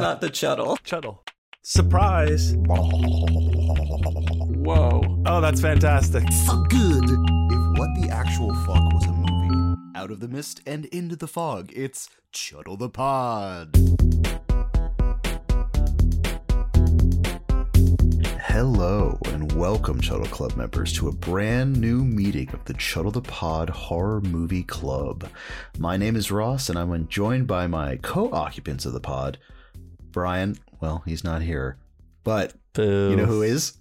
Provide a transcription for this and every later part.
not the Chuddle. Chuddle. Surprise. Whoa. Oh, that's fantastic. Fuck good. If what the actual fuck was a movie, out of the mist and into the fog, it's Chuddle the Pod. Hello and welcome, Chuddle Club members, to a brand new meeting of the Chuddle the Pod Horror Movie Club. My name is Ross, and I'm joined by my co-occupants of the pod, Bryan. Well, he's not here, but Boo. you know who is?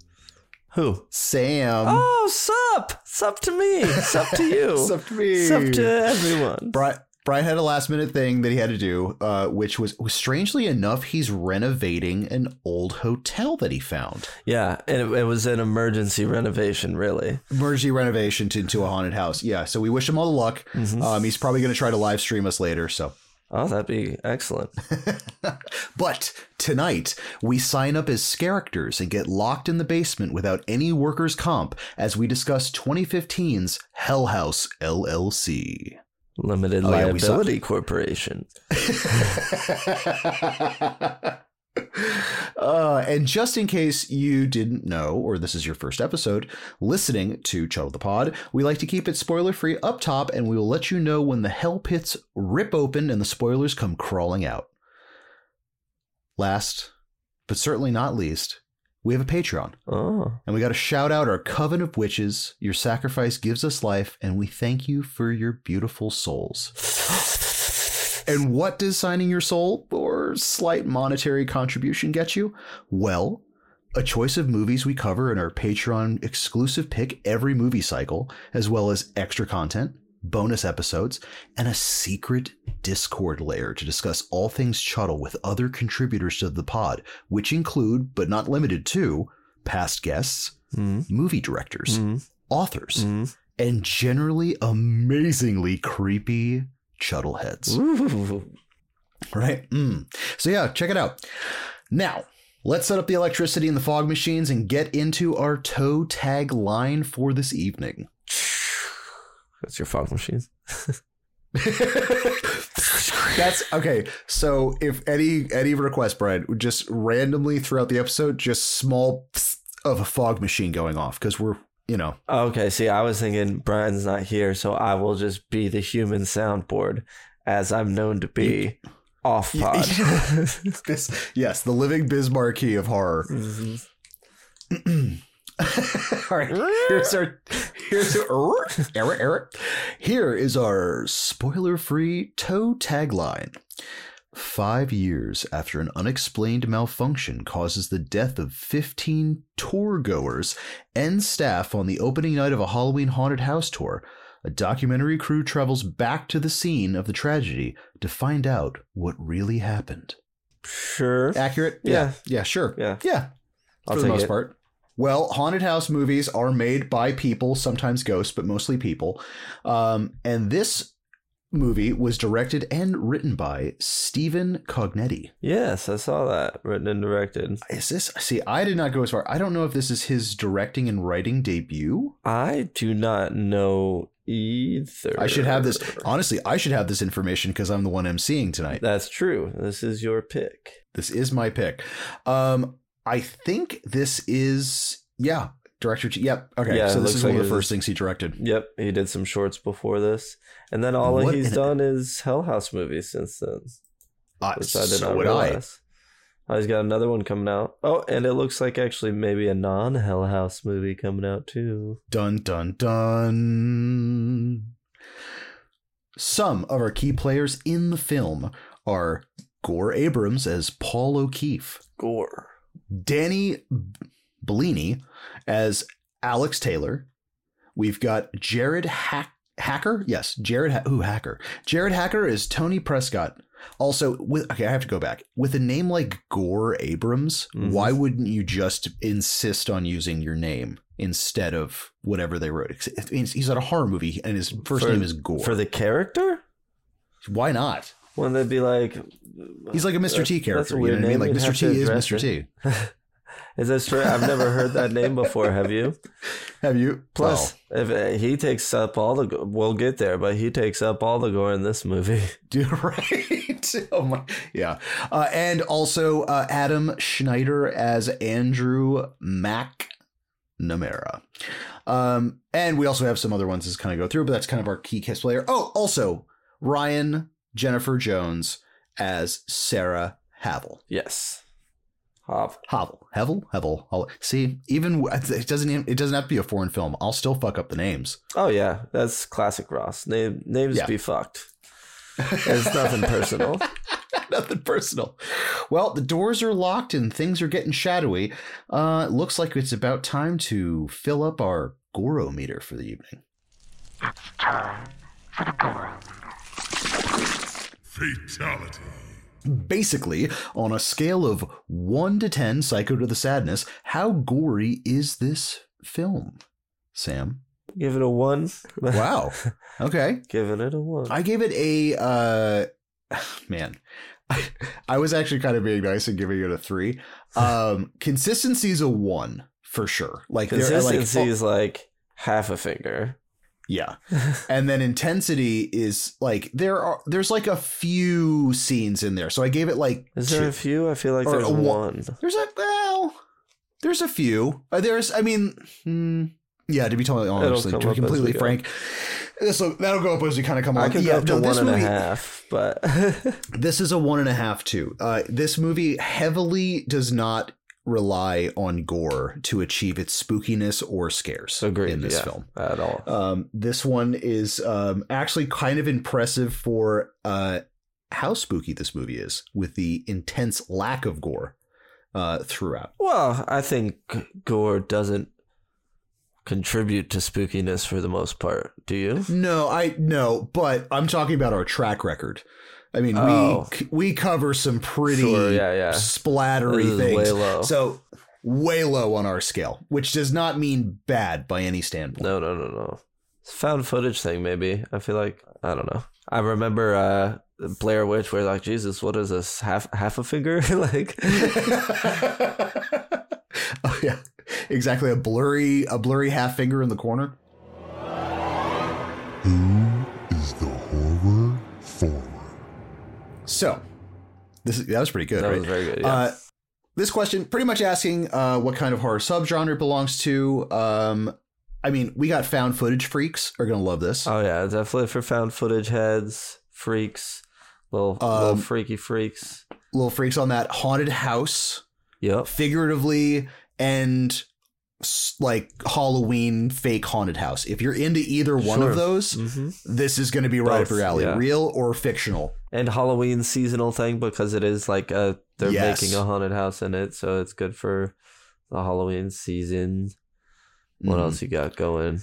Who? Sam. Oh, sup. Sup to me. Sup to you. Sup to me. Sup to everyone. Bryan, Bryan had a last minute thing that he had to do, uh, which was, was strangely enough, he's renovating an old hotel that he found. Yeah, and it, it was an emergency renovation, really. Emergency renovation to, into a haunted house. Yeah, so we wish him all the luck. Um, he's probably going to try to live stream us later. So, Oh, that'd be excellent. but tonight we sign up as characters and get locked in the basement without any workers' comp as we discuss 2015's Hell House LLC. Limited Oh, yeah, Liability Corporation. uh, and just in case you didn't know, or this is your first episode listening to Chuddle the Pod, we like to keep it spoiler free up top, and we will let you know when the hell pits rip open and the spoilers come crawling out. Last, but certainly not least, we have a Patreon. Oh, And we got to shout out our coven of witches. Your sacrifice gives us life, and we thank you for your beautiful souls. And what does signing your soul slight monetary contribution get you? Well, a choice of movies we cover in our Patreon exclusive pick every movie cycle, as well as extra content, bonus episodes, and a secret Discord layer to discuss all things Chuddle with other contributors to the pod, which include, but not limited to, past guests, Mm. movie directors, Mm. authors, Mm. and generally amazingly creepy Chuddleheads. Ooh. Right? Mm. So, yeah, check it out. Now, let's set up the electricity and the fog machines and get into our toe tag line for this evening. That's your fog machines. That's okay. So, if any any request, Bryan, just randomly throughout the episode, just small of a fog machine going off because we're, you know, Okay, see, I was thinking Bryan's not here, so I will just be the human soundboard, as I'm known to be off pod. this yes, the living Biz Markie of horror. All right, here's our here's our Eric Eric. Here is our spoiler-free toe tagline. Five years after an unexplained malfunction causes the death of 15 tour goers and staff on the opening night of a Halloween haunted house tour, a documentary crew travels back to the scene of the tragedy to find out what really happened. sure. Accurate? Yeah. Yeah, sure. Yeah. Yeah. I'll for the most it. part. Well, haunted house movies are made by people, sometimes ghosts, but mostly people. Um, and this movie was directed and written by Stephen Cognetti. Yes, I saw that. Written and directed. Is this? See, I did not go as far. I don't know if this is his directing and writing debut. I do not know either. I should have this. Honestly, I should have this information because I'm the one emceeing tonight. That's true. This is your pick. This is my pick. Um, I think this is yeah, director. Yep. Okay, Yeah, so it this is like one of the first things he directed. Yep, he did some shorts before this, and then all What he's done is Hell House movies since then, Uh, which I did so not would I. realize. Oh, he's got another one coming out. Oh, and it looks like actually maybe a non Hell House movie coming out too. Dun dun dun. Some of our key players in the film are Gore Abrams as Paul O'Keefe, Gore. Danny Bellini as Alex Taylor. We've got Jared Hack- Hacker. Yes, Jared. Ha- ooh, Hacker. Jared Hacker is Tony Prescott. Also, with okay, I have to go back. With a name like Gore Abrams, Mhm. why wouldn't you just insist on using your name instead of whatever they wrote? He's at a horror movie, and his first For- name is Gore. For the character? why not? Wouldn't they be like. He's like a Mr. T character. You know what I mean? Like Mr. T is Mr. it. T. Is that straight? I've never heard that name before. Have you? Have you? Plus, if uh, he takes up all the, we'll get there, but he takes up all the gore in this movie. Dude, right? oh my, yeah. Uh, and also uh, Adam Schneider as Andrew McNamara. Um, and we also have some other ones to kind of go through, but that's kind of our key cast player. Oh, also Ryan Jennifer Jones as Sarah Havel. Yes. Hop. Havel, Havel, Havel. Havel. See, even it doesn't even, it doesn't have to be a foreign film. I'll still fuck up the names. Oh yeah, that's classic Ross. Name names Yeah. be fucked. It's nothing personal. Nothing personal. Well, the doors are locked and things are getting shadowy. Uh, looks like it's about time to fill up our Goro meter for the evening. It's time for the Goro meter. Fatality. Basically, on a scale of 1 to 10, Psycho to the Sadness, how gory is this film? Sam? Give it a one. Wow. Okay. Giving it a one. I gave it a uh man. I, I was actually kind of being nice and giving it a three. Um consistency is a one for sure. Like are like is like half a finger. Yeah. And then intensity is like there are there's like a few scenes in there. So I gave it like Is there two. a few? I feel like there's a one. one. There's a well there's a few. Uh, there's I mean hmm, yeah, to be totally honest, to be completely frank. So that'll go up as we kind of come on. yeah, no, this one and a movie, half, but This is a one and a half too. Uh, this movie heavily does not rely on gore to achieve its spookiness or scares agreed. in this yeah, film. at all. Um, this one is um, actually kind of impressive for uh, how spooky this movie is, with the intense lack of gore uh, throughout. Well, I think gore doesn't contribute to spookiness for the most part. Do you? No, I no, but I'm talking about our track record. I mean, Oh. we we cover some pretty Sure, yeah, yeah. splattery things. way low. So way low on our scale, which does not mean bad by any standpoint. No, no, no, no. It's found footage thing, maybe. I feel like I don't know. I remember uh Blair Witch where like, Jesus, what is this? Half half a finger? like oh yeah, exactly. A blurry, a blurry half finger in the corner. Who So this is, that was pretty good, that right? was very good. Yeah. Uh, this question pretty much asking uh, what kind of horror subgenre it belongs to. Um, I mean, we got found footage freaks are gonna love this. oh yeah, definitely for found footage heads, freaks, little little Um, freaky freaks. Little freaks on that haunted house, Yep. figuratively and like Halloween fake haunted house. If you're into either one Sure. of those, hmm this is going to be right up Both, your alley, yeah. real or fictional. And Halloween seasonal thing because it is like a they're Yes. making a haunted house in it, so it's good for the Halloween season. What Mhm. else you got going?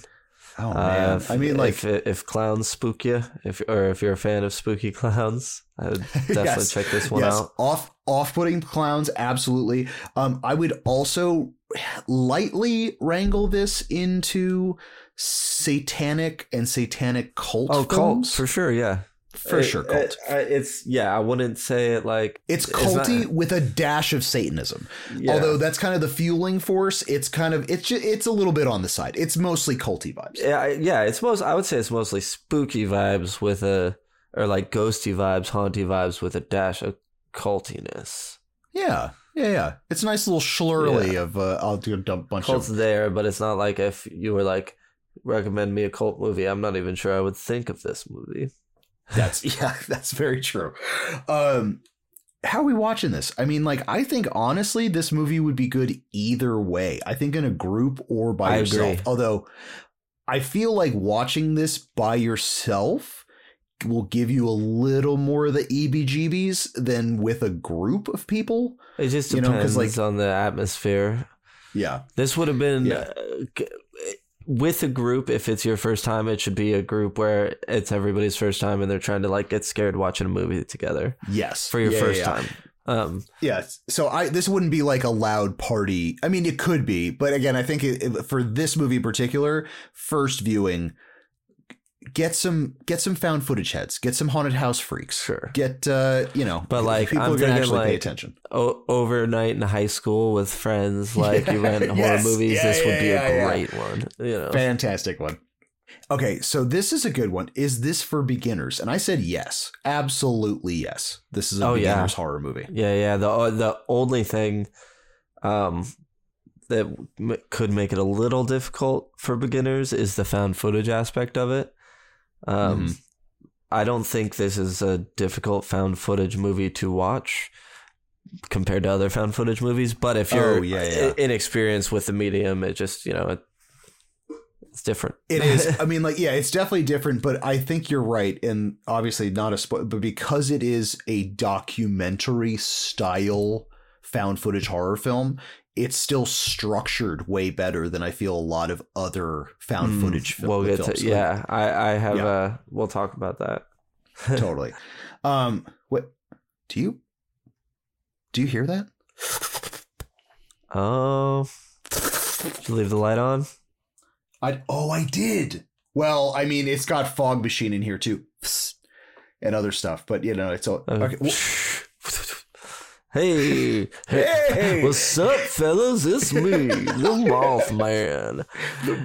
Oh Uh, man, if- I mean, like, if if clowns spook you, if or if you're a fan of spooky clowns, I would definitely Yes. check this one yes, out. off off-putting clowns, absolutely. Um, I would also lightly wrangle this into satanic and satanic cult Oh, films cult for sure, yeah, for sure. It- Cult. it- it's yeah. I wouldn't say it like it's not- culty with a dash of Satanism. yeah. Although that's kind of the fueling force, it's kind of it's just, it's a little bit on the side. It's mostly culty vibes. yeah, yeah, it's most. I would say it's mostly spooky vibes with a or like ghosty vibes, haunty vibes with a dash of cultiness. Yeah, yeah, yeah. It's a nice little schlurly of uh, I'll do a dump bunch of Cult's of there, but it's not like if you were like recommend me a cult movie, I'm not even sure I would think of this movie. That's yeah, that's very true. Um how are we watching this? I mean, like, I think honestly, this movie would be good either way. I think in a group or by I yourself. agree. Although I feel like watching this by yourself will give you a little more of the EBGBs than with a group of people. It just You know, 'cause, depends like- on the atmosphere. Yeah. This would have been Yeah. uh, with a group. If it's your first time, it should be a group where it's everybody's first time and they're trying to like get scared watching a movie together Yes. for your Yeah, first yeah, time. Um, Yes. So I this wouldn't be like a loud party. I mean, it could be, but again, I think it, it- for this movie in particular, first viewing, get some get some found footage heads, get some haunted house freaks. Sure. Get uh, you know, But, like, people I'm are gonna actually pay attention. O- overnight in high school with friends, like you rent horror Yes. movies. Yeah, this would be yeah, a yeah. great one. You know, Fantastic one. Okay, so this is a good one. Is this for beginners? And I said yes, absolutely yes. This is a Oh, yeah. beginners horror movie. Yeah, yeah. The uh, the only thing um, that m- could make it a little difficult for beginners is the found footage aspect of it. Um, Mhm. I don't think this is a difficult found footage movie to watch compared to other found footage movies. But if you're Oh, yeah, yeah. inexperienced with the medium, it just you know it, it's different. It is. I mean, like, yeah, it's definitely different, but I think you're right. And obviously not a spoil, but because it is a documentary style found footage horror film, it's still structured way better than I feel a lot of other found Mm, footage fil- We'll get films. to yeah. I I have Yeah. uh we'll talk about that. totally. Um, what do you do? You hear that? Oh, did you leave the light on? I oh, I did. Well, I mean, it's got fog machine in here too, and other stuff. But you know, it's all Uh, okay. well, Hey, Hey! what's up, fellas? It's me, the Mothman.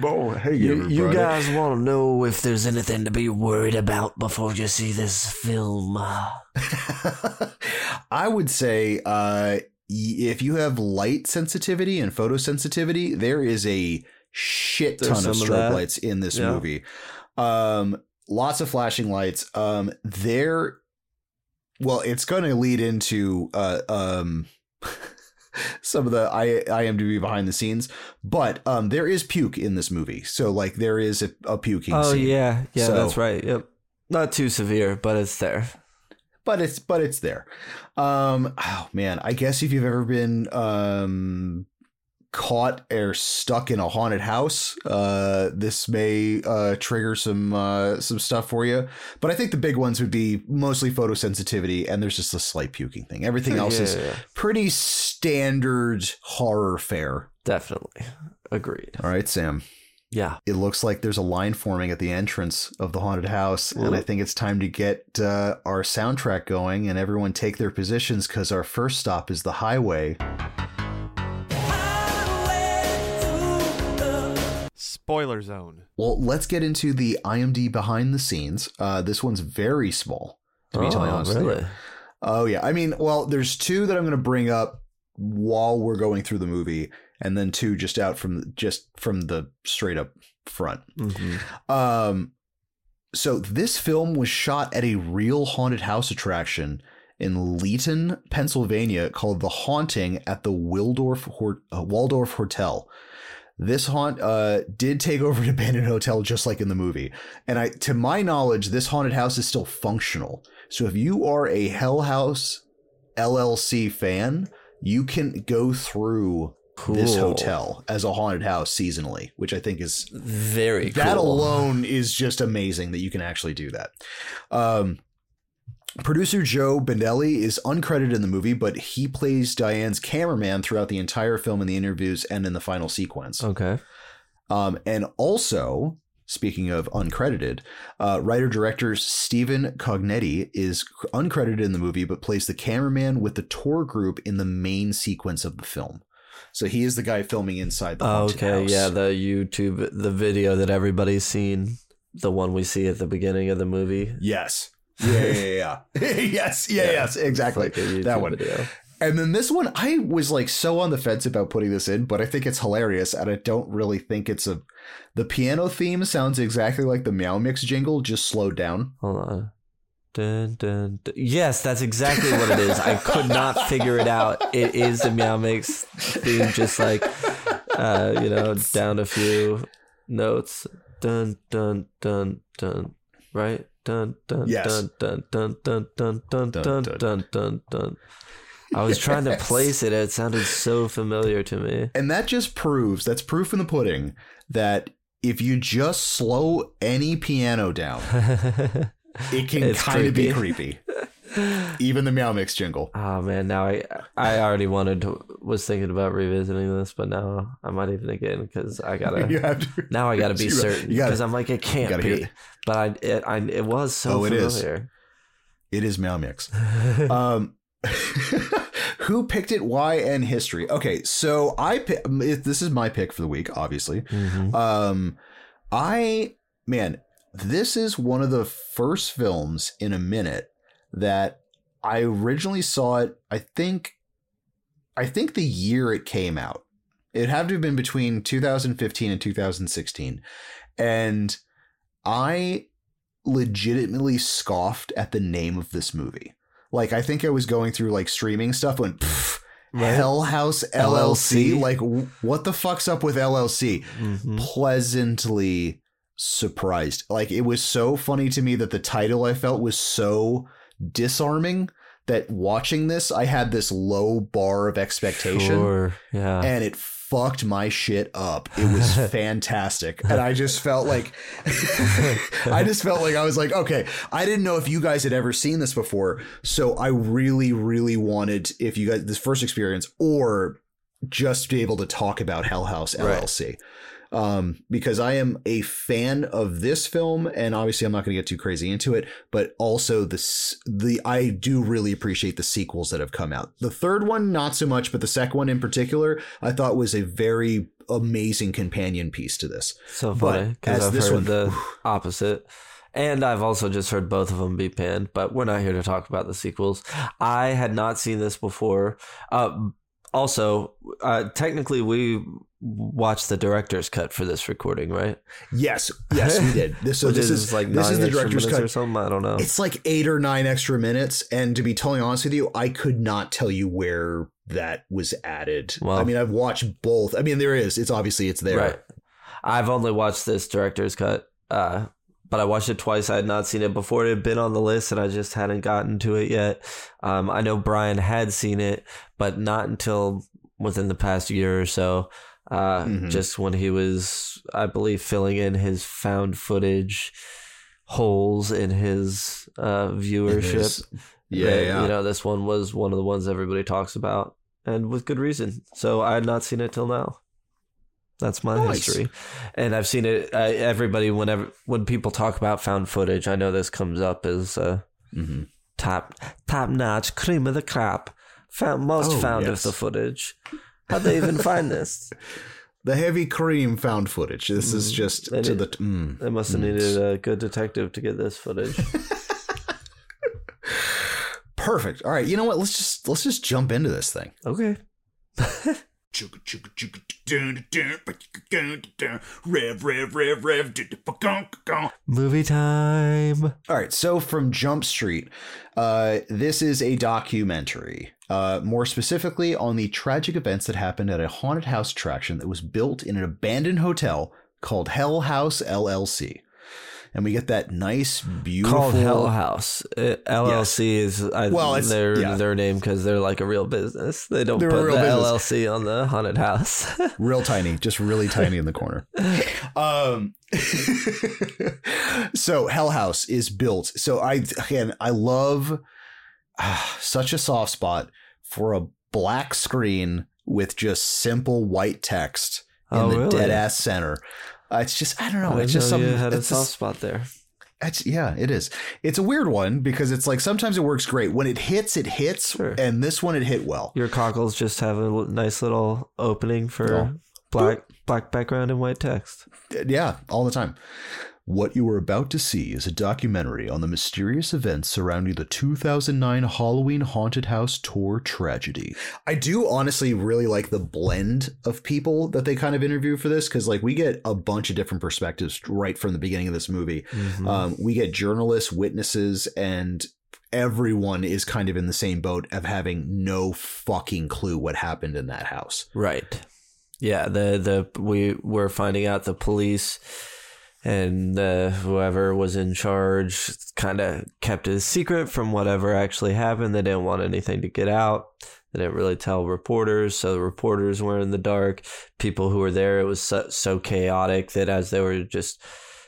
oh, hey, You, you guys want to know if there's anything to be worried about before you see this film? I would say uh, if you have light sensitivity and photosensitivity, there is a shit ton of some of strobe lights in this Yeah. movie. Um, lots of flashing lights. Um, there. Well, it's going to lead into uh, um, some of the I, IMDb behind the scenes, but um, there is puke in this movie. So, like, there is a, a puking Oh scene. yeah, yeah, So- that's right. Yep, not too severe, but it's there. but it's but it's there. Um, oh man, I guess if you've ever been um caught or stuck in a haunted house, uh, this may uh trigger some uh some stuff for you. But I think the big ones would be mostly photosensitivity, and there's just a slight puking thing. Everything else Yeah, is yeah, pretty standard horror fare. definitely agreed. All right, Sam. Yeah, It looks like there's a line forming at the entrance of the haunted house, and I think it's time to get uh, our soundtrack going and everyone take their positions because our first stop is the highway. Spoiler zone. Well, let's get into the IMD behind the scenes. Uh, this one's very small, to be totally oh, honest. with you. really? Oh yeah, I mean, well, there's two that I'm going to bring up while we're going through the movie, and then two just out from just from the straight up front. hmm Um, so this film was shot at a real haunted house attraction in Leeton, Pennsylvania, called The Haunting at the Waldorf Hor- uh, Waldorf Hotel. This haunt uh, did take over an abandoned hotel, just like in the movie. And I, to my knowledge, this haunted house is still functional. So if you are a Hell House LLC fan, you can go through this hotel as a haunted house seasonally, which I think is Very that cool. alone is just amazing that you can actually do that. Um, producer Joe Benelli is uncredited in the movie, but he plays Diane's cameraman throughout the entire film in the interviews and in the final sequence. Okay. Um, and also, speaking of uncredited, uh, writer director Stephen Cognetti is uncredited in the movie, but plays the cameraman with the tour group in the main sequence of the film. So he is the guy filming inside the haunted Okay, house. yeah, the YouTube, the video that everybody's seen, the one we see at the beginning of the movie. Yes. Yeah, yeah, yeah. yeah. yes, yeah, Yeah. yes, exactly. Like that one. video. And then this one, I was like so on the fence about putting this in, but I think it's hilarious, and I don't really think it's a. The piano theme sounds exactly like the Meow Mix jingle, just slowed down. Hold on. Dun, dun, dun. Yes, that's exactly what it is. I could not figure it out. It is the Meow Mix theme, just like, uh, you know, down a few notes. Dun, dun, dun, dun. Right? Dun, dun, Yes. dun, dun, dun, dun, dun, dun, Dun, dun, dun. dun, dun, dun. I was trying to place it. It sounded so familiar to me. And that just proves that's proof in the pudding that if you just slow any piano down, it can kind of be creepy. Even the Meow Mix jingle. Oh man, now I I already wanted to was thinking about revisiting this, but now I might even again because I gotta. You have to- now I gotta be You- certain because I'm like it can't be. But I it, I it was so Oh, it is. familiar. It is Meow Mix. um, who picked it? Why and history. Okay, so I pi- this is my pick for the week. Obviously, Mhm. um, I man, this is one of the first films in a minute that I originally saw it. I think, I think the year it came out. It had to have been between 2015 and 2016, and I legitimately scoffed at the name of this movie. Like I think I was going through like streaming stuff when Right. Hell House LLC. LLC? Like w- what the fuck's up with LLC? Mhm. Pleasantly surprised. Like it was so funny to me that the title I felt was so disarming that watching this I had this low bar of expectation Sure. Yeah. and it fucked my shit up. It was fantastic. And I just felt like I just felt like I was like, okay, I didn't know if you guys had ever seen this before. So I really, really wanted if you guys this first experience or just be able to talk about Hell House Right. Um, because I am a fan of this film, and obviously I'm not going to get too crazy into it, but also this the I do really appreciate the sequels that have come out. The third one, not so much, but the second one in particular, I thought was a very amazing companion piece to this. so funny because I've this heard one- the opposite. And I've also just heard both of them be panned, but we're not here to talk about the sequels. I had not seen this before. Uh, also, uh, technically, we watched the director's cut for this recording, right? Yes, yes, we did. This so this is, is like this is the director's minutes or cut. something. I don't know. It's like eight or nine extra minutes, and to be totally honest with you, I could not tell you where that was added. Well- I mean, I've watched both. I mean, there is. It's obviously it's there. Right. I've only watched this director's cut, uh, but I watched it twice. I had not seen it before. It had been on the list, and I just hadn't gotten to it yet. Um, I know Bryan had seen it, but not until within the past year or so. Uh, Mhm. Just when he was, I believe, filling in his found footage holes in his uh, viewership. Yeah, that, yeah. You know, this one was one of the ones everybody talks about, and with good reason. So I had not seen it till now. That's my Nice. history, and I've seen it. Uh, everybody, whenever when people talk about found footage, I know this comes up as uh, Mhm. top top notch, cream of the crop, found most Oh, found yes. of the footage. How'd they even find this? The heavy cream found footage. This is Mm, just they to the. Mm. They must have Mm. needed a good detective to get this footage. Perfect. All right. You know what? Let's just let's just jump into this thing. Okay. Rev, rev, rev, rev. Movie time. All right, so from Jump Street, uh, this is a documentary, uh, more specifically on the tragic events that happened at a haunted house attraction that was built in an abandoned hotel called Hell House LLC. And we get that nice, beautiful. called Hell House. Uh, LLC is I, Well, it's- their yeah. their name because they're like a real business. They don't They're a put real the business. LLC on the haunted house. real tiny, just really tiny in the corner. Um, so Hell House is built. So I again, I love ah, such a soft spot for a black screen with just simple white text in Oh, the really? dead ass center. Uh, it's just I don't know. I it's just something. had a soft spot there. it's, yeah, it is. It's a weird one because it's like sometimes it works great when it hits. It hits, Sure. and this one it hit well. Your cockles just have a l- nice little opening for Oh. black black background and white text. Yeah, all the time. What you are about to see is a documentary on the mysterious events surrounding the 2009 Halloween Haunted House tour tragedy. I do honestly really like the blend of people that they kind of interview for this because, like, we get a bunch of different perspectives right from the beginning of this movie. Mhm. Um, we get journalists, witnesses, and everyone is kind of in the same boat of having no fucking clue what happened in that house. Right. Yeah, the the we were finding out the police and uh, whoever was in charge kind of kept it a secret from whatever actually happened. They didn't want anything to get out. They didn't really tell reporters, so the reporters were in the dark. People who were there, it was so, so chaotic that as they were just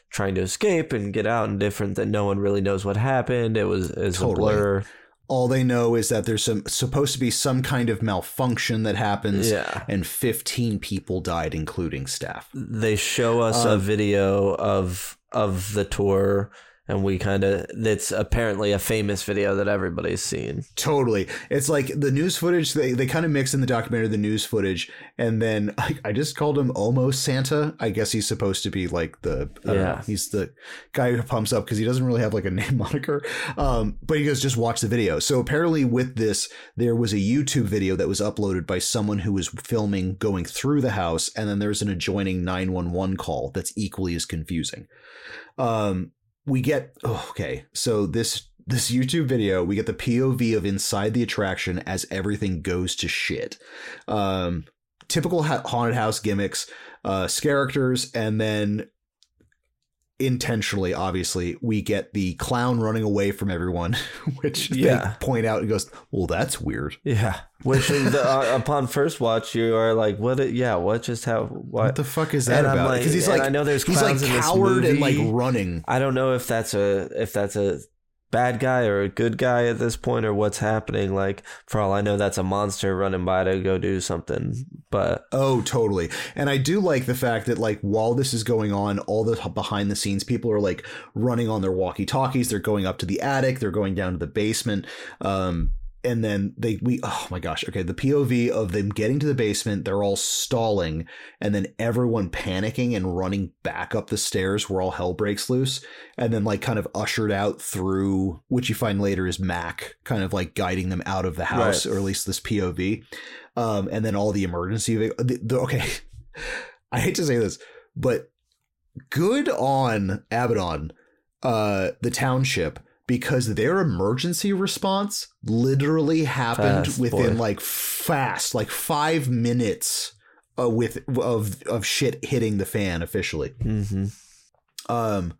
trying to escape and get out and different, that no one really knows what happened. It was, it was Totally. a blur. All they know is that there's some supposed to be some kind of malfunction that happens, Yeah. and 15 people died, including staff. They show us a Um, video of of the tour, and we kind of it's apparently a famous video that everybody's seen. Totally. It's like the news footage, they, they kind of mix in the documentary the news footage. And then I, I just called him almost Santa. I guess he's supposed to be like the, Yeah. know, he's the guy who pumps up because he doesn't really have like a name moniker. Um, but he goes, just watch the video. So apparently with this, there was a YouTube video that was uploaded by someone who was filming going through the house. And then there's an adjoining 911 call that's equally as confusing. Um, we get oh, okay so this this youtube video we get the pov of inside the attraction as everything goes to shit. Um typical ha- haunted house gimmicks uh characters and then intentionally obviously we get the clown running away from everyone which Yeah. they point out and goes well that's weird Yeah, which the, uh, upon first watch you are like, what? it- Yeah, what just how? What? what the fuck is that And about like- because he's like I know there's he's like clowns in this coward and like running I don't know if that's a if that's a bad guy or a good guy at this point or what's happening. Like for all I know, that's a monster running by to go do something. But Oh, totally. And I do like the fact that like while this is going on, all the behind the scenes people are like running on their walkie talkies. They're going up to the attic. They're going down to the basement. Um, and then they we oh my gosh okay the POV of them getting to the basement they're all stalling and then everyone panicking and running back up the stairs where all hell breaks loose and then like kind of ushered out through which you find later is Mac kind of like guiding them out of the house Right. or at least this POV um, and then all the emergency. The, the, okay, I hate to say this, but good on Abaddon, uh, the township, because their emergency response literally happened Fast, within boy. like fast, like five minutes. Uh, with of of shit hitting the fan officially. Mm-hmm. Um,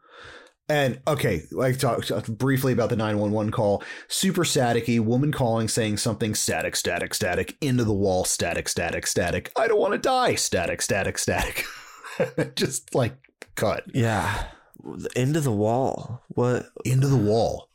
and okay, like talk, talk briefly about the 911 call. Super staticky, woman calling saying something static, static, static, into the wall, static, static, static. I don't want to die, static, static, static. Just like cut yeah, into the wall. What? into the wall.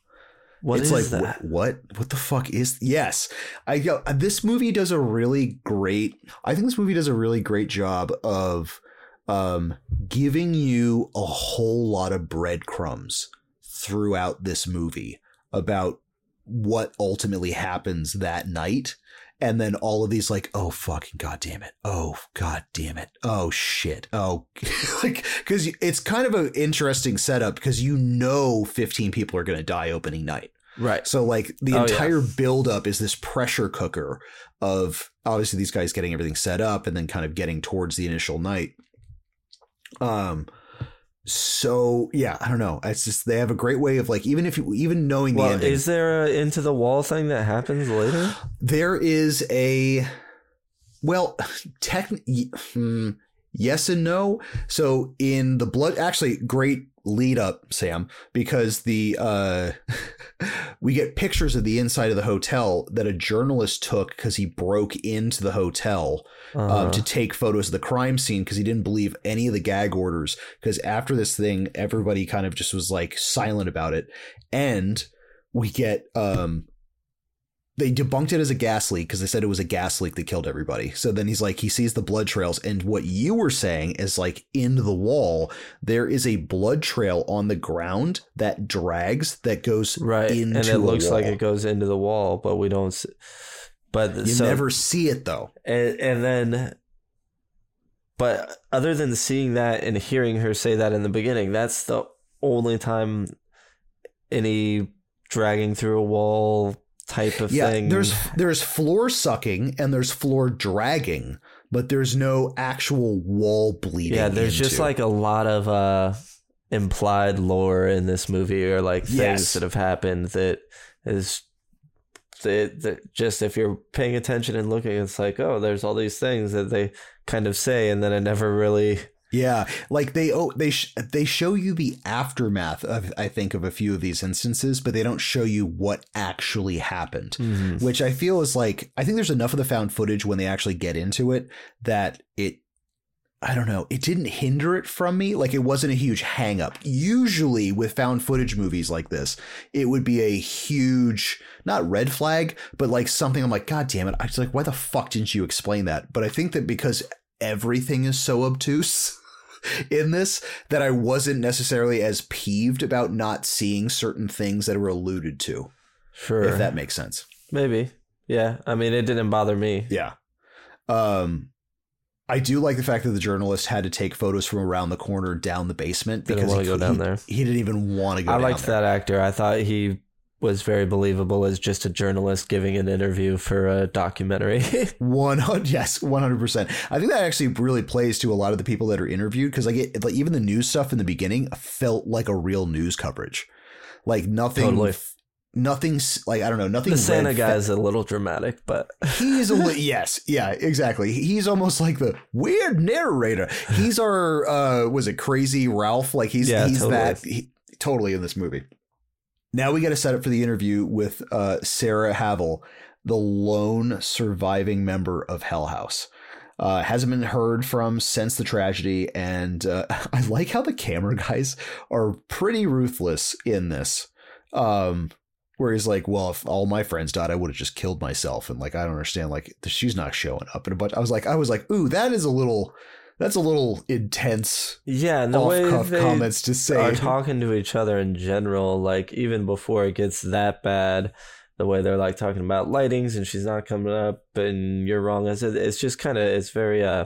What it's is like that? wh- what what the fuck is yes i go this movie does a really great i think this movie does a really great job of um giving you a whole lot of breadcrumbs throughout this movie about what ultimately happens that night and then all of these like oh fucking god damn it oh god damn it oh shit oh like because it's kind of an interesting setup because you know 15 people are going to die opening night right. so like the Oh, yeah. entire buildup is this pressure cooker of obviously these guys getting everything set up and then kind of getting towards the initial night. Um so yeah, I don't know. It's just they have a great way of like even if you even knowing the Well, ending. is there a into the wall thing that happens later? there is a well tech hmm, yes and no so in the blood actually great lead up sam because the uh we get pictures of the inside of the hotel that a journalist took because he broke into the hotel Uh-huh. um, to take photos of the crime scene because he didn't believe any of the gag orders. Because after this thing, everybody kind of just was like silent about it, and we get um, they debunked it as a gas leak because they said it was a gas leak that killed everybody. So then he's like, he sees the blood trails, and what you were saying is like in the wall, there is a blood trail on the ground that drags that goes right, into and it looks like it goes into the wall, but we don't. s but You so, never see it though. and, and then but other than seeing that and hearing her say that in the beginning that's the only time any dragging through a wall type of yeah, thing there's there's floor sucking and there's floor dragging, but there's no actual wall bleeding. yeah there's just like a lot of uh implied lore in this movie or like things Yes. that have happened that is that, that just if you're paying attention and looking it's like oh there's all these things that they kind of say and then it never really Yeah, like they oh they sh- they show you the aftermath of I think of a few of these instances, but they don't show you what actually happened. Mm-hmm. Which I feel is like I think there's enough of the found footage when they actually get into it that it I don't know, it didn't hinder it from me. Like it wasn't a huge hang up. Usually with found footage movies like this, it would be a huge, not red flag, but like something I'm like, God damn it. I was like, why the fuck didn't you explain that? But I think that because everything is so obtuse in this, that I wasn't necessarily as peeved about not seeing certain things that were alluded to, Sure. if that makes sense. Maybe. Yeah. I mean, it didn't bother me. Yeah. Um, I do like the fact that the journalist had to take photos from around the corner down the basement Didn't because wanna he, go down he- there. He didn't even want to go. Down there. I liked that actor. I thought he was very believable as just a journalist giving an interview for a documentary. One hundred, yes, one hundred percent. I think that actually really plays to a lot of the people that are interviewed because like it, like even the news stuff in the beginning felt like a real news coverage, like nothing, Totally. nothing's like I don't know, nothing. the Santa guy fa- is a little dramatic, but He's a li- yes, yeah, exactly. He's almost like the weird narrator. He's our uh was it crazy Ralph? Like he's Yeah, he's totally. that he, totally in this movie. Now we got to set up for the interview with uh Sarah Havel, the lone surviving member of Hell House. Uh, hasn't been heard from since the tragedy, and uh, I like how the camera guys are pretty ruthless in this. Um, where he's like, "Well, if all my friends died, I would have just killed myself," and like, I don't understand, like, she's not showing up, and bunch. I was like, I was like, "Ooh, that is a little, that's a little intense." yeah, and the way they comments to say. are talking to each other in general, like even before it gets that bad, the way they're like talking about lightings and she's not coming up and you're wrong. It's, it's just kind of it's very uh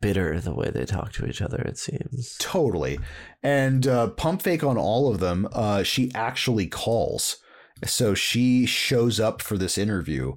bitter the way they talk to each other. It seems. Totally. And uh, pump fake on all of them, uh, she actually calls. So she shows up for this interview.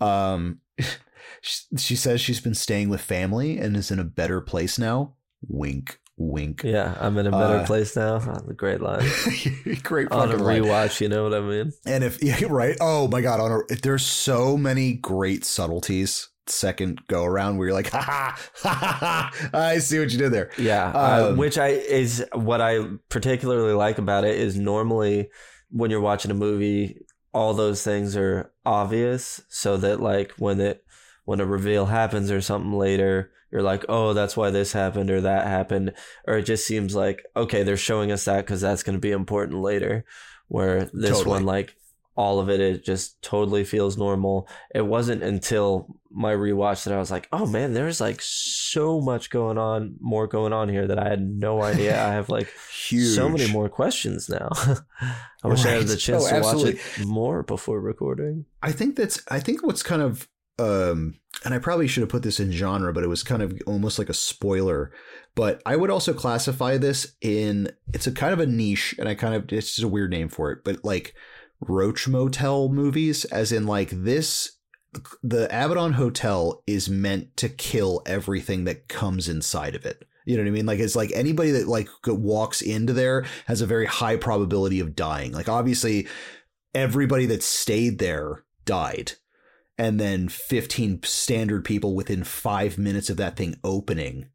Um, she, she says she's been staying with family and is in a better place now. Wink, wink. Yeah, I'm in a better Uh, place now. Oh, the great line. Great On a fucking line. rewatch, you know what I mean? And if yeah, right, oh my god, on a, there's so many great subtleties. Second go around where you're like, ha ha, ha ha, ha, I see what you did there. Yeah, uh, Um, which I is what I particularly like about it is normally when you're watching a movie, all those things are obvious, so that like when it when a reveal happens or something later, you're like, oh, that's why this happened or that happened, or it just seems like okay, they're showing us that because that's going to be important later. Where this Totally. one, like all of it, it just totally feels normal. It wasn't until my rewatch that I was like, oh man, there's like so much going on, more going on here that I had no idea. I have like Huge. so many more questions now. I wish I had the chance Oh, to absolutely. watch it more before recording. I think that's I think what's kind of um and I probably should have put this in genre, but it was kind of almost like a spoiler. But I would also classify this in it's a kind of a niche, and I kind of it's just a weird name for it, but like Roach Motel movies, as in like this the Abaddon Hotel is meant to kill everything that comes inside of it. You know what I mean? Like it's like anybody that like walks into there has a very high probability of dying. Like obviously everybody that stayed there died. And then 15 standard people within 5 minutes of that thing opening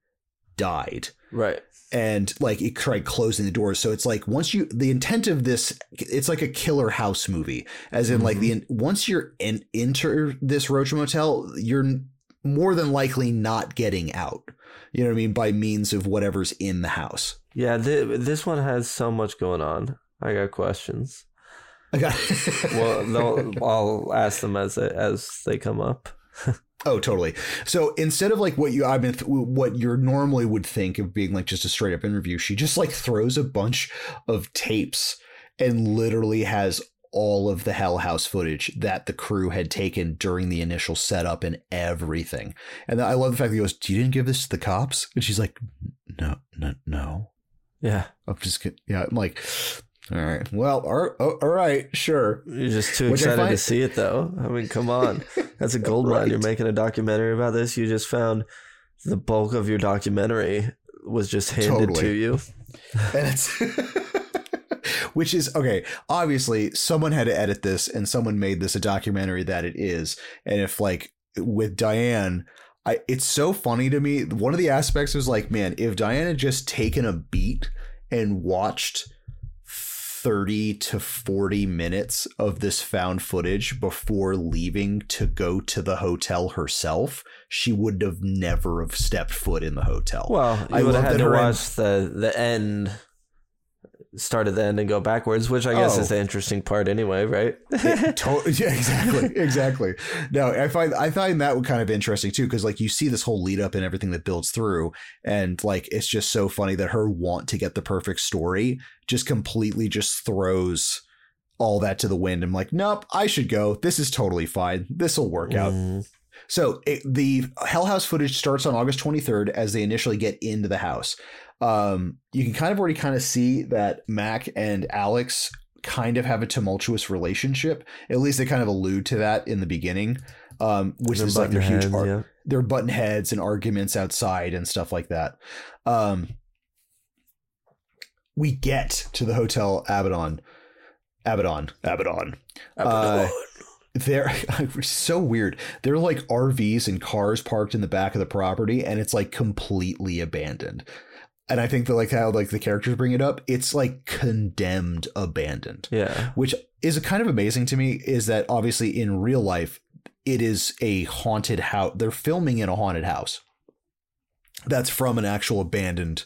died Right. and like it tried closing the doors. So it's like once you the intent of this, it's like a killer house movie, as in like the mm-hmm. once you're in enter this Roach Motel, you're more than likely not getting out. You know what I mean by means of whatever's in the house. Yeah, th- this one has so much going on. I got questions. I got Well, I'll ask them as they, as they come up. Oh, totally. So instead of like what you I've been th- what you normally would think of being like just a straight up interview, she just like throws a bunch of tapes and literally has all of the Hell House footage that the crew had taken during the initial setup and everything. And I love the fact that he goes, "You didn't give this to the cops?" And she's like, "No, no, no." Yeah, I'm just kidding. Yeah, I'm like, all right. Well, all all right, sure. you're just too Which excited to see it, though. I mean, come on, that's a gold mine. You're making a documentary about this. You just found the bulk of your documentary was just handed Totally. to you. and it's which is okay obviously someone had to edit this and someone made this a documentary that it is and if like with diane I, it's so funny to me one of the aspects was like man if diane had just taken a beat and watched 30 to 40 minutes of this found footage before leaving to go to the hotel herself, she would have never have stepped foot in the hotel. Well, you I would have had to watch the the end, start at the end and go backwards, which I guess Oh. is the interesting part anyway, right? To- yeah, exactly, exactly. No, I find I find that kind of interesting too, because like you see this whole lead up and everything that builds through, and like it's just so funny that her want to get the perfect story just completely just throws all that to the wind. I'm like, nope, I should go. This is totally fine. This will work out. Mm, So it, the Hell House footage starts on August 23rd as they initially get into the house. Um, you can kind of already kind of see that Mac and Alex kind of have a tumultuous relationship. At least they kind of allude to that in the beginning, um, which they're is like their button huge heads, ar- yeah. their button heads and arguments outside and stuff like that. Um, we get to the hotel Abaddon, Abaddon, Abaddon. Uh, they're so weird. They're like RVs and cars parked in the back of the property, and it's like completely abandoned. And I think that like how like the characters bring it up, it's like condemned abandoned, yeah. which is kind of amazing to me. Is that obviously in real life, it is a haunted house. They're filming in a haunted house. That's from an actual abandoned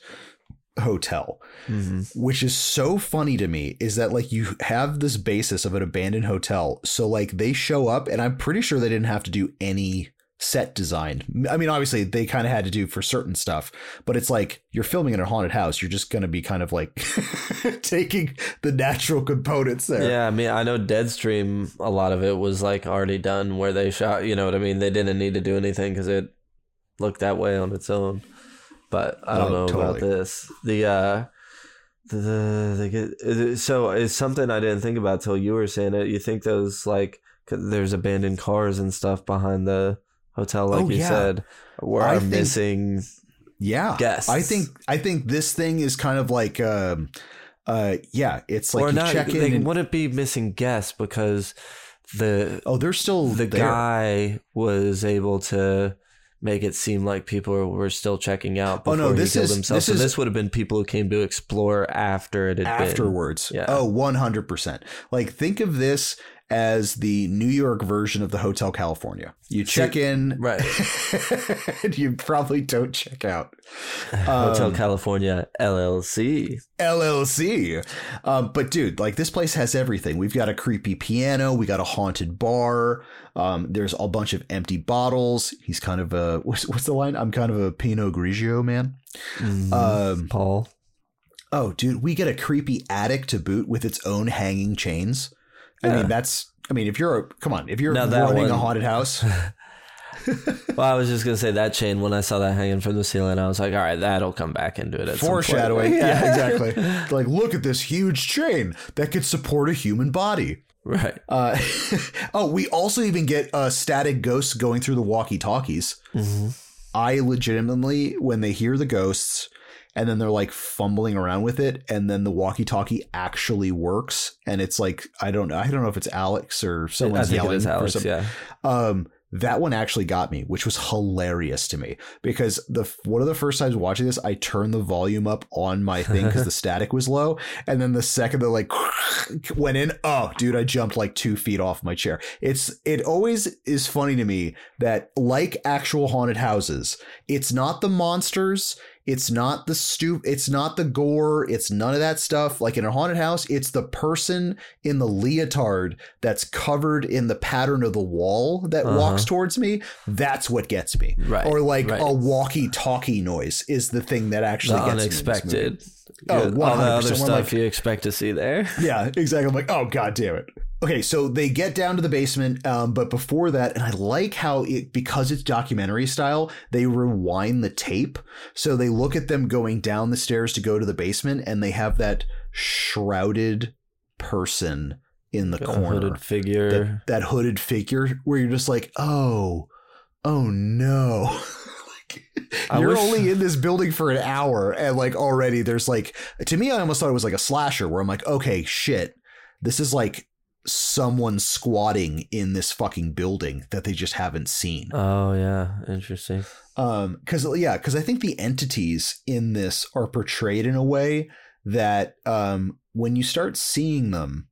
hotel hmm which is so funny to me is that like you have this basis of an abandoned hotel so like they show up and i'm pretty sure they didn't have to do any set design i mean obviously they kind of had to do for certain stuff but it's like you're filming in a haunted house you're just going to be kind of like taking the natural components there Yeah, I mean, I know Deadstream. A lot of it was like already done where they shot. You know what I mean? They didn't need to do anything because it looked that way on its own. But I don't Oh, know about this. The uh, the the, the so it's something I didn't think about till you were saying it. You think those like there's abandoned cars and stuff behind the hotel, like Oh, you yeah. said, where I are think- missing. yeah Guests. i think i think this thing is kind of like um uh yeah it's like or not, check in they and, wouldn't be missing guests because the oh they're still the there. guy was able to make it seem like people were still checking out Oh, no, this he killed is- himself. this so is- this would have been people who came to explore after it had been. afterwards. Yeah. Oh, 100%. Like think of this as the New York version of the Hotel California. You check in Right. and you probably don't check out. Hotel Um, California LLC. LLC. Um, but dude, like this place has everything. We've got a creepy piano, we got a haunted bar. Um, there's a bunch of empty bottles. He's kind of a what's, what's the line? I'm kind of a Pinot Grigio man. Um, Paul. Oh, dude, we get a creepy attic to boot with its own hanging chains. I Yeah. mean, that's. I mean, if you're a come on, if you're that running a haunted house, Well, I was just gonna say that chain. When I saw that hanging from the ceiling, I was like, "All right, that'll come back into it." At foreshadowing. Yeah, exactly. like, look at this huge chain that could support a human body. Right. Uh, oh, we also even get uh, static ghosts going through the walkie-talkies. hmm I legitimately, when they hear the ghosts, and then they're like fumbling around with it, and then the walkie-talkie actually works, and it's like I don't know, I don't know if it's Alex or someone's yelling Alex. some- Yeah. Um, that one actually got me, which was hilarious to me because the one of the first times watching this, I turned the volume up on my thing because the static was low, and then the second that like went in, oh, dude, I jumped like two feet off my chair. It's it always is funny to me that like actual haunted houses, it's not the monsters. It's not the stoop. It's not the gore. It's none of that stuff. Like in a haunted house, it's the person in the leotard that's covered in the pattern of the wall that Uh-huh. walks towards me. That's what gets me. Right, Or like right. a walkie-talkie noise is the thing that actually The gets me in unexpected. Oh, All the 100%. other stuff like- you expect to see there. Yeah, exactly. I'm like, oh god damn it. Okay, so they get down to the basement, um, but before that, and I like how it because it's documentary style, they rewind the tape. So they look at them going down the stairs to go to the basement, and they have that shrouded person in the A corner. hooded figure. that, that hooded figure where you're just like, oh, oh no. You're wish- only in this building for an hour and like already there's like to me I almost thought it was like a slasher where I'm like, okay, shit. This is like someone squatting in this fucking building that they just haven't seen. Oh yeah, interesting. Um, cause yeah, cause I think the entities in this are portrayed in a way that um, when you start seeing them,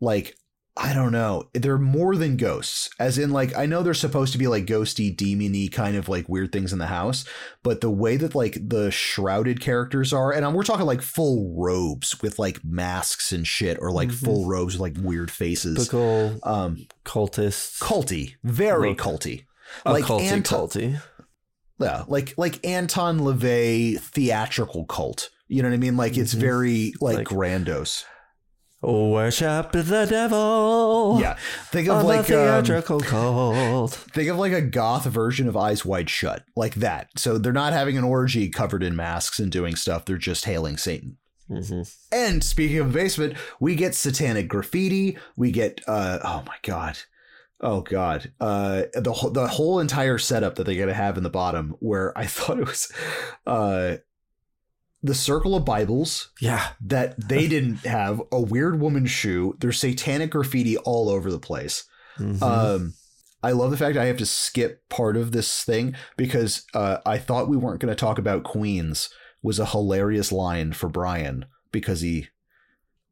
like I don't know, they're more than ghosts. As in, like I know they're supposed to be like ghosty, demony kind of like weird things in the house, but the way that like the shrouded characters are, and we're talking like full robes with like masks and shit, or like Mhm. full robes with like weird faces. Typical Um, cultists. culty, very Look. culty. Like culty Anton- culty. Yeah, like like Anton LaVey theatrical cult. You know what I mean? Like it's Mhm. very like, Like- grandiose. Worship the devil. Yeah, think of like the um, theatrical cult. think of like a goth version of Eyes Wide Shut, like that. So they're not having an orgy covered in masks and doing stuff. They're just hailing Satan. hmm And speaking of basement, we get satanic graffiti. We get uh oh my god. Oh god. Uh the whole the whole entire setup that they're gonna have in the bottom where I thought it was uh the circle of Bibles Yeah. that they didn't have, a weird woman's shoe, there's satanic graffiti all over the place. Mhm. Um, I love the fact I have to skip part of this thing because uh, I thought we weren't going to talk about Queens was a hilarious line for Bryan because he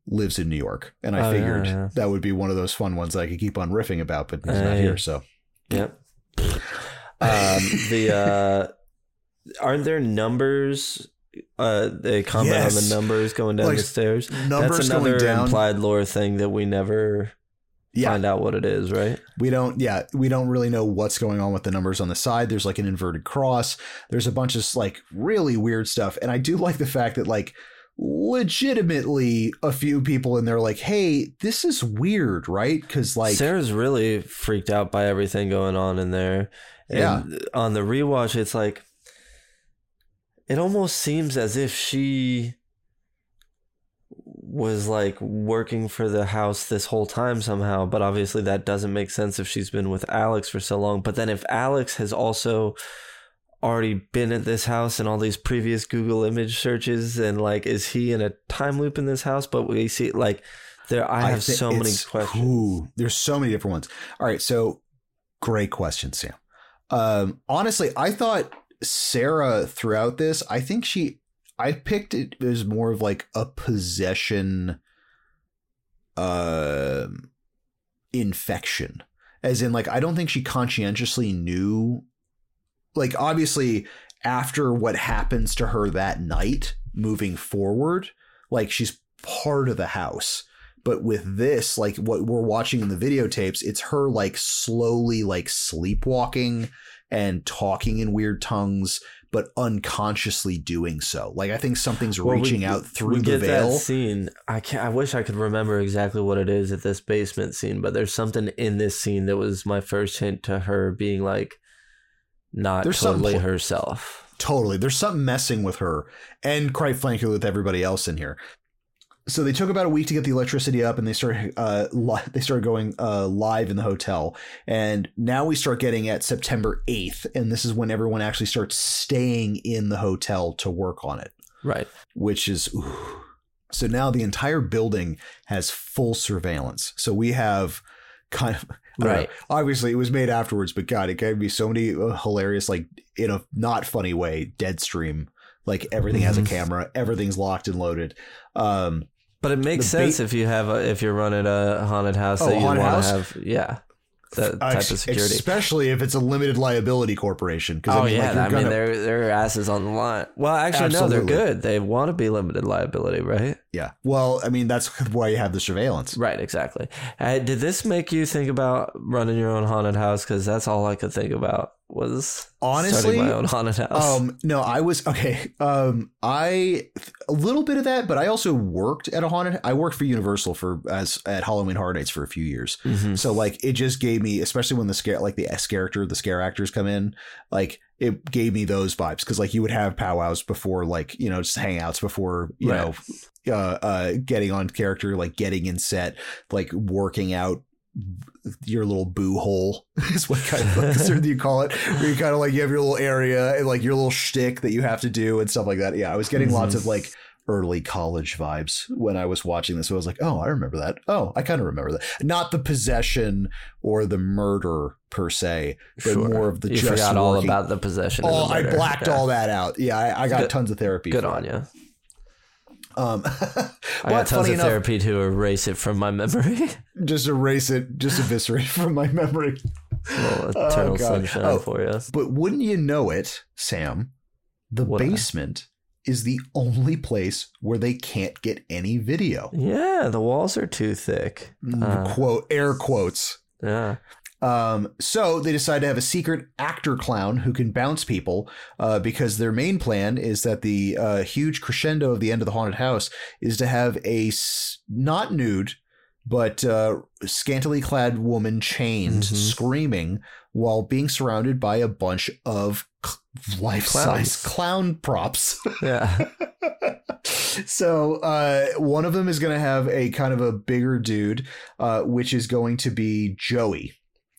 lives in New York, and I Oh, figured yeah, yeah. that would be one of those fun ones that I could keep on riffing about, but he's not here, so Yep. Um, the uh, aren't there numbers? Uh, they comment on the numbers going down Like, the stairs. numbers That's another implied lore thing that we never yeah, find out what it is, right? we don't. Yeah, we don't really know what's going on with the numbers on the side. There's like an inverted cross. There's a bunch of like really weird stuff, and I do like the fact that like legitimately a few people in there like, hey, this is weird, right? Because like, Sarah's really freaked out by everything going on in there. And on the rewatch, it's like it almost seems as if she was like working for the house this whole time somehow, but obviously that doesn't make sense if she's been with Alex for so long. But then if Alex has also already been at this house in all these previous Google image searches and like is he in a time loop in this house? But we see like there I have thi- so many questions. ooh, there's so many different ones. All right, so great question, Sam. Um, honestly, I thought Sarah throughout this, I think she, I picked it as more of like a possession, um, infection, as in like I don't think she conscientiously knew, like obviously after what happens to her that night, moving forward, like she's part of the house. But with this like what we're watching in the videotapes it's her like slowly like sleepwalking and talking in weird tongues but unconsciously doing so. Like i think something's Well, we- reaching out through we the get veil. That scene. I can I wish I could remember exactly what it is at this basement scene, but there's something in this scene that was my first hint to her being like not There's totally pl- herself. totally. There's something messing with her and quite frankly with everybody else in here so they took about a week to get the electricity up and they started uh li- they started going uh live in the hotel and now we start getting at September 8th and this is when everyone actually starts staying in the hotel to work on it Right. which is ooh. so now the entire building has full surveillance. So we have kind of don't know. Right. Obviously, it was made afterwards, but God, it gave me so many uh, hilarious, like in a not funny way, Deadstream. Like everything has a Mhm. camera, everything's locked and loaded. Um, But it makes bait- sense if you have a, if you're running a haunted house Oh, that you want to have yeah that type of security. especially if it's a limited liability corporation. Because Oh I mean, yeah, like, I mean gonna- their their asses on the line. Well, actually no, they're good. They want to be limited liability, right? yeah. Well, I mean, that's why you have the surveillance. Right, exactly. Uh, did this make you think about running your own haunted house? Because that's all I could think about was Honestly, my own haunted house. Um, no, I was okay. Um, I a little bit of that, but I also worked at a haunted. I worked for Universal for as at Halloween Horror Nights for a few years. Mhm. So like it just gave me, especially when the scare like the S character, the scare actors come in, like it gave me those vibes because like you would have powwows before, like you know, just hangouts before you Right. know, uh, uh, getting on character, like getting in set, like working out your little boo hole is what kind of like, you call it. Where you kind of like you have your little area and like your little shtick that you have to do and stuff like that. Yeah, I was getting lots Mhm. of like early college vibes when I was watching this. So I was like, oh, I remember that. Oh, I kind of remember that. Not the possession or the murder per se, but Sure. more of the you just forgot all about the possession. Oh, the I blacked Yeah. all that out. Yeah, I, I got Good- tons of therapy. Good on it. you. Um, I got but tons of enough, therapy to erase it from my memory. just erase it, just eviscerate from my memory. little Oh, eternal God. sunshine Oh. for you. But wouldn't you know it, Sam? The What? basement is the only place where they can't get any video. Yeah, the walls are too thick. Uh, Quote air quotes. yeah. Um, so they decide to have a secret actor clown who can bounce people uh, because their main plan is that the uh, huge crescendo of the end of the haunted house is to have a s- not nude but uh, scantily clad woman chained Mhm. screaming while being surrounded by a bunch of life size clown props. Yeah. so uh, one of them is going to have a kind of a bigger dude, uh, which is going to be Joey.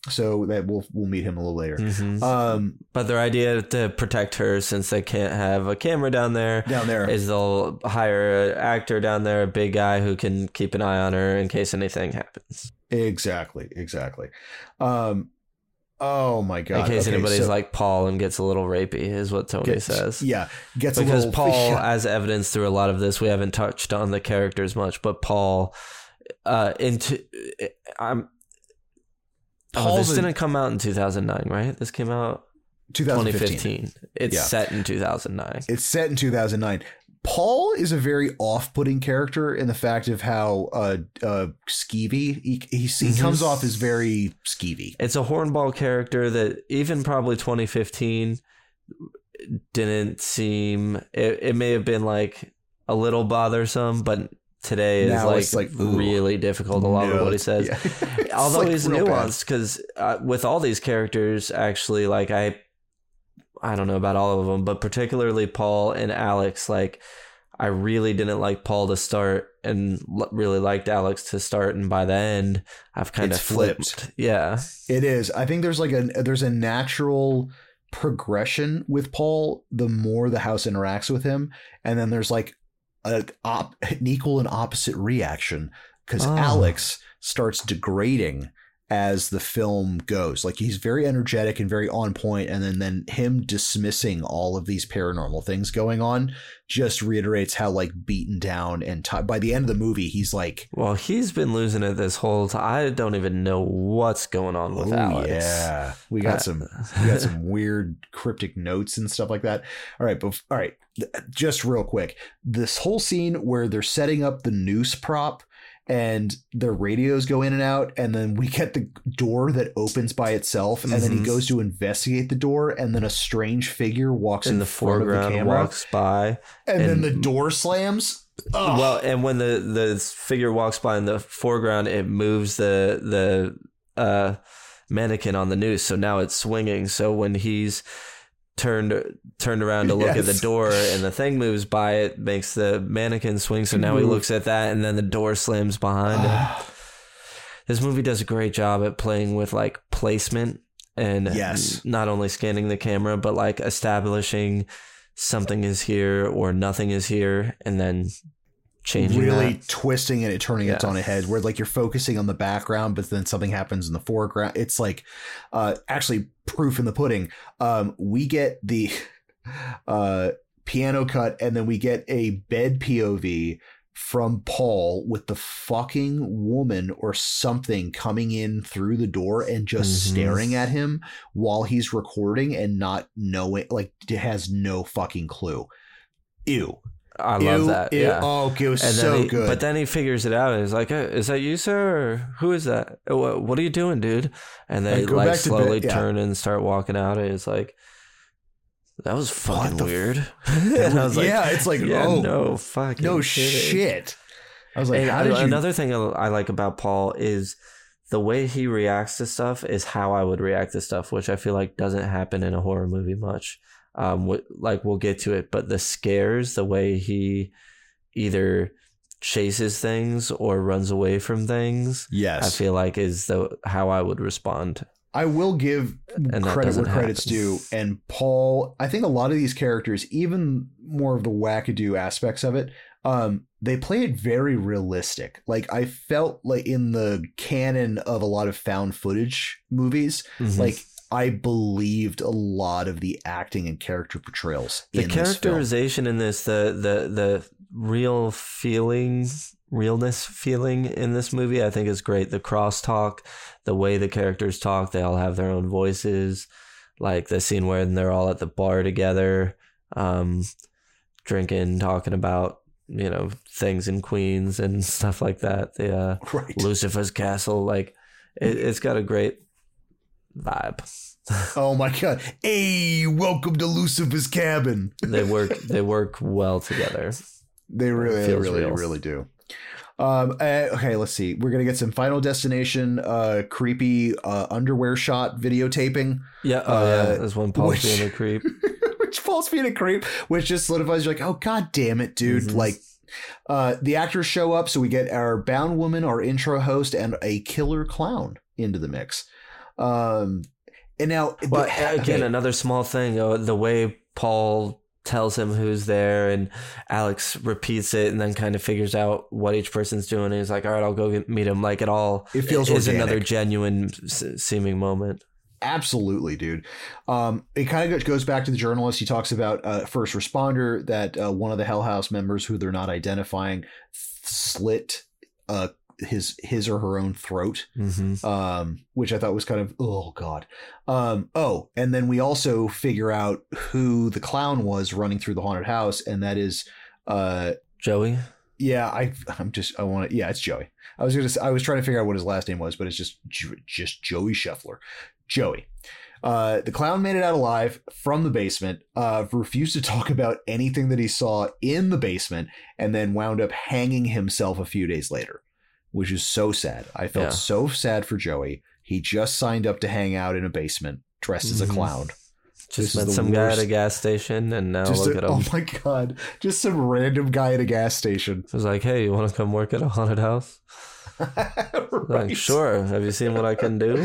So that we'll we'll meet him a little later. Mhm. Um, But their idea to protect her, since they can't have a camera down there, down there, is they'll hire an actor down there, a big guy who can keep an eye on her in case anything happens. exactly, exactly. Um, oh my god! in case Okay, anybody's so like Paul and gets a little rapey, is what Tony gets- says. yeah, gets because a little, Paul, yeah. as evidenced through a lot of this, we haven't touched on the characters much, but Paul, uh, into I'm. Oh, this didn't come out in 2009, right? This came out 2015. 2015. It's Yeah. set in 2009. It's set in 2009. Paul is a very off-putting character in the fact of how uh, uh, skeevy he he, he Mhm. comes off as very skeevy. It's a hornball character that even probably 2015 didn't seem. It, it may have been like a little bothersome, but today is Now like, like, really difficult. A lot of what he says. yeah. Although like he's nuanced because uh, with all these characters actually like i i don't know about all of them but particularly paul and alex like i really didn't like paul to start and l- really liked alex to start and by the end i've kind It's of flipped. flipped. yeah It is. I think there's like a there's a natural progression with Paul the more the house interacts with him, and then there's like a op, an equal and opposite reaction because Oh. Ah. Alex starts degrading as the film goes. Like he's very energetic and very on point, and then then him dismissing all of these paranormal things going on just reiterates how like beaten down and ti by the end of the movie he's like. well he's been losing it this whole time i don't even know what's going on with "Oh, alex Yeah, we got some we got some weird cryptic notes and stuff like that. All right, but all right, just real quick, this whole scene where they're setting up the noose prop and their radios go in and out, and then we get the door that opens by itself, and then he Mhm. goes to investigate the door, and then a strange figure walks in, in the foreground the camera, walks by and, then the door slams. Ugh. Well, and when the the figure walks by in the foreground, it moves the the uh, mannequin on the noose, so now it's swinging. So when he's turned turned around to look at the door and the thing moves by, it makes the mannequin swing. So now he looks at that, and then the door slams behind him. This movie does a great job at playing with like placement and Yes. not only scanning the camera, but like establishing something is here or nothing is here, and then changing really that. twisting it and turning it on its head where like you're focusing on the background but then something happens in the foreground it's like uh actually proof in the pudding um we get the uh piano cut and then we get a bed pov from Paul with the fucking woman or something coming in through the door and just Mhm. staring at him while he's recording and not knowing, like, has no fucking clue. Ew. I love Ew, that. ew. Yeah. Oh, okay, it was and so he, good. But then he figures it out and he's like, "Uh, "Is that you, sir? Or who is that? Uh, What, what are you doing, dude?" And they Like, like slowly yeah. turn and start walking out, and it's like, "That was fucking f- weird." and I was like, yeah, it's like, yeah, oh, no fucking no kidding. shit. I was like, And how did you? another thing I like about Paul is the way he reacts to stuff is how I would react to stuff, which I feel like doesn't happen in a horror movie much. Um, wh- like we'll get to it, but the scares, the way he either chases things or runs away from things, yes, I feel like is the how I would respond. I will give that credit where credit's due. And Paul, I think a lot of these characters, even more of the wackadoo aspects of it, um, they play it very realistic. Like I felt like in the canon of a lot of found footage movies, Mhm. like I believed a lot of the acting and character portrayals. the in this characterization in this, the the the real feelings, realness feeling in this movie. I think is great. The crosstalk, the way the characters talk, they all have their own voices. Like the scene where they're all at the bar together, um, drinking, talking about you know things in Queens and stuff like that. The uh, Right. Lucifer's castle, like it, it's got a great vibe. Oh my god. Hey, welcome to Lucifer's cabin. They work. they work well together. They really, they really, real. really do. Um, eh, okay, let's see. We're gonna get some Final Destination, uh, creepy uh, underwear shot videotaping, Yeah. Oh Uh, yeah. There's one Paul which- being a creep. which falls being a creep, which just solidifies. You're like, oh god damn it, dude! Mhm. Like, uh, the actors show up, so we get our bound woman, our intro host, and a killer clown into the mix. Um, and now, But okay. again, another small thing. Uh, the way Paul tells him who's there, and Alex repeats it, and then kind of figures out what each person's doing. And he's like, "All right, I'll go get, meet him." Like it all. It feels is organic. another genuine s- seeming moment. Absolutely, dude. Um, it kind of goes back to the journalist. He talks about uh, first responder that uh, one of the Hell House members, who they're not identifying, slit uh, his his or her own throat, hmm um, which I thought was kind of oh god. Um, oh, and then we also figure out who the clown was running through the haunted house, and that is uh, Joey. yeah, I I'm just I want to yeah, it's Joey. I was gonna say, I was trying to figure out what his last name was, but it's just just Joey Scheffler. Joey. Uh, the clown made it out alive from the basement. Uh, refused to talk about anything that he saw in the basement, and then wound up hanging himself a few days later, which is so sad. I felt Yeah. so sad for Joey. He just signed up to hang out in a basement dressed as a Mhm. clown. Just is met some guy at a gas station, and now Just look a- at him. oh my god, just some random guy at a gas station. It was like, "Hey, you want to come work at a haunted house?" right. Like, sure. Have you seen what I can do?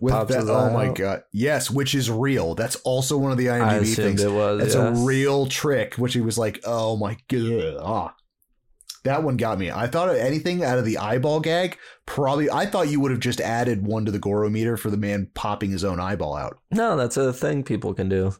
That, oh my out. god, yes, which is real. That's also one of the IMDb things. it was. It's yeah. a real trick, which he was like, oh my god, ah. That one got me. I thought of anything out of the eyeball gag. Probably, I thought you would have just added one to the Goro meter for the man popping his own eyeball out, No, that's a thing people can do.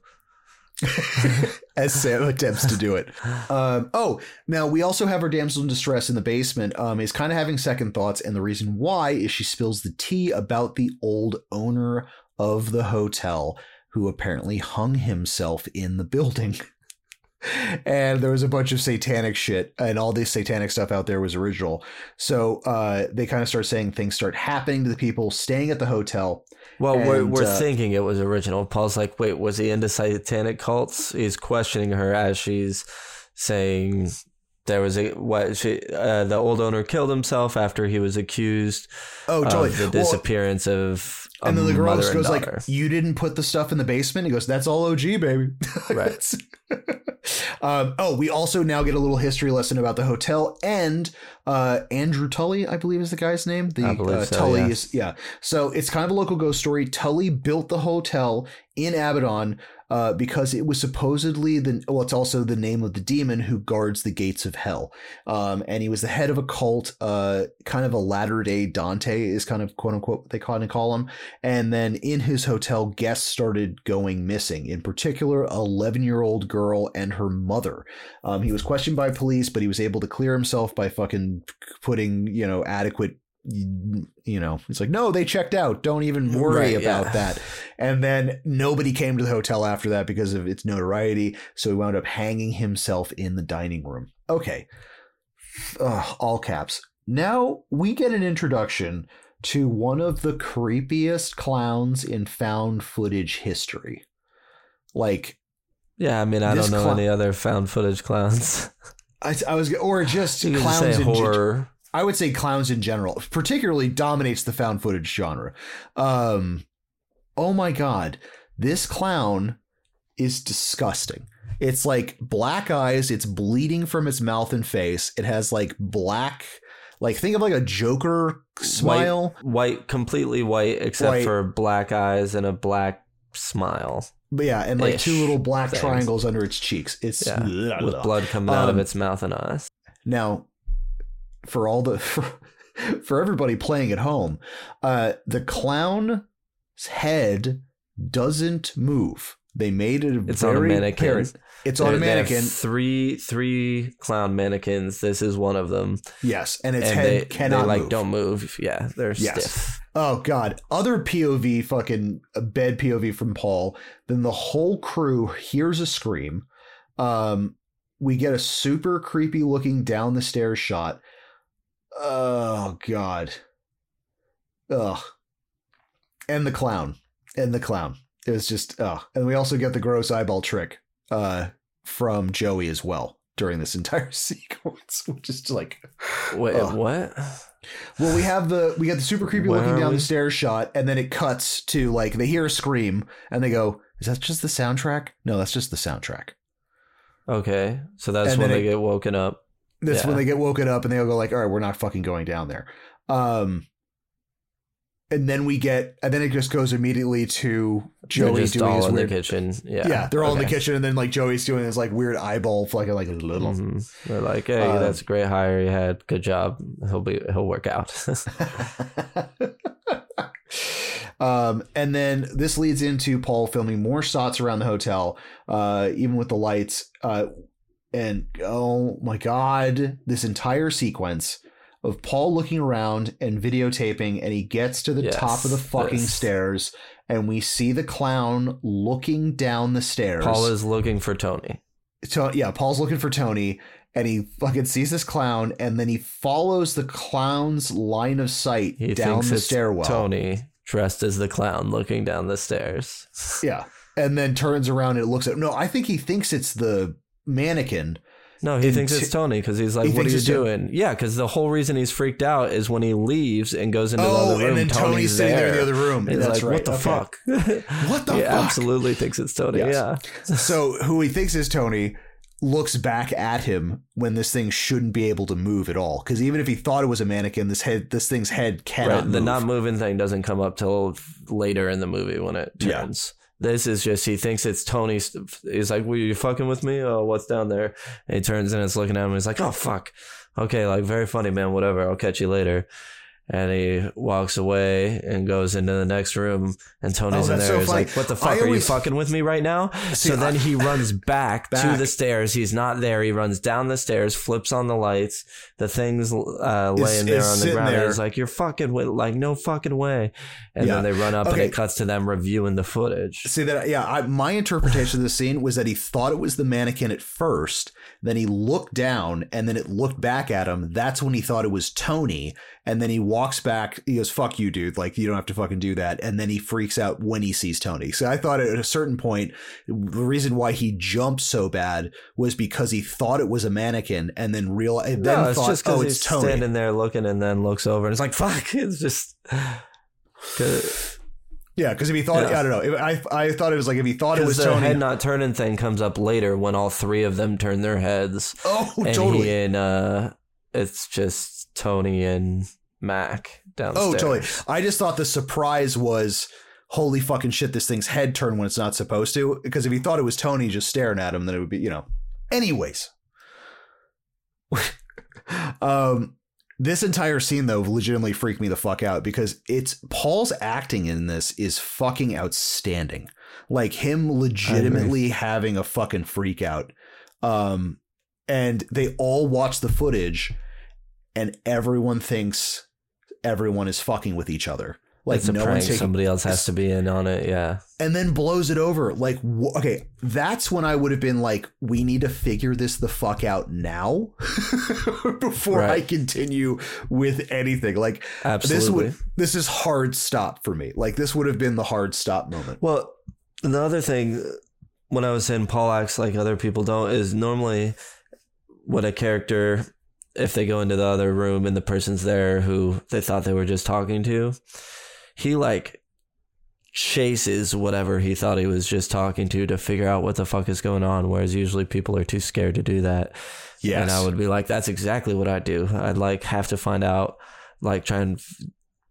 as Sam attempts to do it. Um, oh, now we also have our damsel in distress in the basement. Um, is kind of having second thoughts, and the reason why is she spills the tea about the old owner of the hotel, who apparently hung himself in the building. and there was a bunch of satanic shit, and all this satanic stuff out there was original. So uh, they kind of start saying things start happening to the people staying at the hotel. Well, we're, we're uh, thinking it was original. Paul's like, wait, was he into satanic cults? He's questioning her as she's saying there was a what she uh, the old owner killed himself after he was accused Oh, totally. of the Well, disappearance of a and then the girl just goes like, "You didn't put the stuff in the basement." He goes, "That's all OG, baby." Right. Um, oh, we also now get a little history lesson about the hotel and uh, Andrew Tully, I believe is the guy's name. The uh, so, Tully yeah. is yeah. So it's kind of a local ghost story. Tully built the hotel in Abaddon. Uh, because it was supposedly the well, it's also the name of the demon who guards the gates of hell. Um, and he was the head of a cult, uh, kind of a latter day Dante is kind of quote unquote what they kind of call him. And then in his hotel, guests started going missing. In particular, 11 year old girl and her mother. Um, he was questioned by police, but he was able to clear himself by fucking putting you know adequate. You know, it's like no, they checked out. Don't even worry Right, about yeah. that. And then nobody came to the hotel after that because of its notoriety. So he wound up hanging himself in the dining room. Okay. Ugh, all caps. Now we get an introduction to one of the creepiest clowns in found footage history. Like, yeah, I mean, I don't know clown- any other found footage clowns. I, I was, or just just clowns say in horror. I would say clowns in general, particularly dominates the found footage genre. Um, oh my god, this clown is disgusting. It's like black eyes. It's bleeding from its mouth and face. It has like black, like think of like a Joker smile. white, completely white, except White. for black eyes and a black smile. But yeah, and like two little black things. triangles under its cheeks. It's Yeah, with blood coming out of Um, its mouth and eyes. Now, for all the for, for everybody playing at home, uh, the clown's head doesn't move. They made it It's on a mannequin. apparent- It's on a They- they have mannequin. Three three clown mannequins. This is one of them. yes, and its and head they, cannot they like move. don't move. Yeah, they're Yes. stiff. Oh god, other POV fucking bed POV from Paul. Then the whole crew hears a scream. Um we get a super creepy looking down the stairs shot. Oh god. Ugh. And the clown. And the clown. It was just ugh. And we also get the gross eyeball trick uh from Joey as well during this entire sequence, which is just like Wait, Ugh. what? well, we have the we got the super creepy Where looking down we? the stairs shot, and then it cuts to like they hear a scream, and they go, "Is that just the soundtrack?" No, that's just the soundtrack. Okay, so that's And when they it- get woken up. That's when they get woken up, and they'll go like, "All right, we're not fucking going down there." Um, and then we get, and then it just goes immediately to Joey doing his weird. kitchen. Yeah, Yeah, they're all in the kitchen, and then like Joey's doing his like weird eyeball, like like a little. Mhm. They're like, hey, Um, that's a great hire you had. Good job. He'll be he'll work out. um, and then this leads into Paul filming more shots around the hotel, uh, even with the lights. Uh, and oh my god, this entire sequence of Paul looking around and videotaping, and he gets to the Yes, top of the fucking this. stairs, and we see the clown looking down the stairs. Paul is looking for Tony. To- yeah, Paul's looking for Tony, and he fucking sees this clown, and then he follows the clown's line of sight He down the stairwell. Tony dressed as the clown looking down the stairs. Yeah, and then turns around and looks at. No, I think he thinks it's the mannequin. No, he thinks t- it's Tony because he's like, he "What are you doing?" Yeah, because the whole reason he's freaked out is when he leaves and goes into the oh, other room. and then Tony's, sitting there in the other room. He's That's like, right. "What the Okay. fuck?" What the he fuck? absolutely thinks it's Tony. Yes. Yeah. So who he thinks is Tony looks back at him when this thing shouldn't be able to move at all. Because even if he thought it was a mannequin, this head, this thing's head cannot Right. The move. not moving thing doesn't come up till later in the movie when it Yeah. This is just he thinks it's Tony. He's like, "Were you fucking with me? Oh, what's down there?" And he turns and it's looking at him. He's like, "Oh fuck, okay, like very funny, man. Whatever. I'll catch you later." And he walks away and goes into the next room. And Tony's Oh, in there. so He's funny. like, "What the I fuck? Are you fucking with me right now?" See, so then I- he runs back, to the stairs. He's not there. He runs down the stairs, flips on the lights. The thing's uh, laying there is on the ground. He's like, "You're fucking with, like no fucking way." And Yeah. then they run up Okay. and it cuts to them reviewing the footage. See that? Yeah, I, my interpretation of the scene was that he thought it was the mannequin at first. Then he looked down, and then it looked back at him. That's when he thought it was Tony. And then he walks back. He goes, "Fuck you, dude! Like you don't have to fucking do that." And then he freaks out when he sees Tony. So I thought at a certain point, the reason why he jumped so bad was because he thought it was a mannequin, and then real, and then no, it's thought, just because "Oh, he's Tony." standing there looking and then looks over and it's like, "Fuck!" It's just. yeah, because if he thought, Yeah. I don't know. If I I thought it was like if he thought it was the Tony. head not turning thing comes up later when all three of them turn their heads. oh, and totally. he and uh, it's just Tony and Mac downstairs. Oh, totally. I just thought the surprise was holy fucking shit, this thing's head turned when it's not supposed to. Because if he thought it was Tony just staring at him, then it would be, you know. Anyways. um this entire scene though legitimately freaked me the fuck out because it's Paul's acting in this is fucking outstanding. Like him legitimately having a fucking freak out. Um and they all watch the footage and everyone thinks everyone is fucking with each other. Like it's no one's taking Somebody else has to be in on it. Yeah. and then blows it over. Like, wh- okay, that's when I would have been like, we need to figure this the fuck out now before I continue with anything. Like, Absolutely. this would this is hard stop for me. Like, this would have been the hard stop moment. Well, the other thing, when I was saying Paul acts like other people don't, is normally when a character, if they go into the other room and the person's there who they thought they were just talking to, he like chases whatever he thought he was just talking to to figure out what the fuck is going on. Whereas usually people are too scared to do that. Yes. And I would be like, that's exactly what I do. I'd like have to find out, like try and f-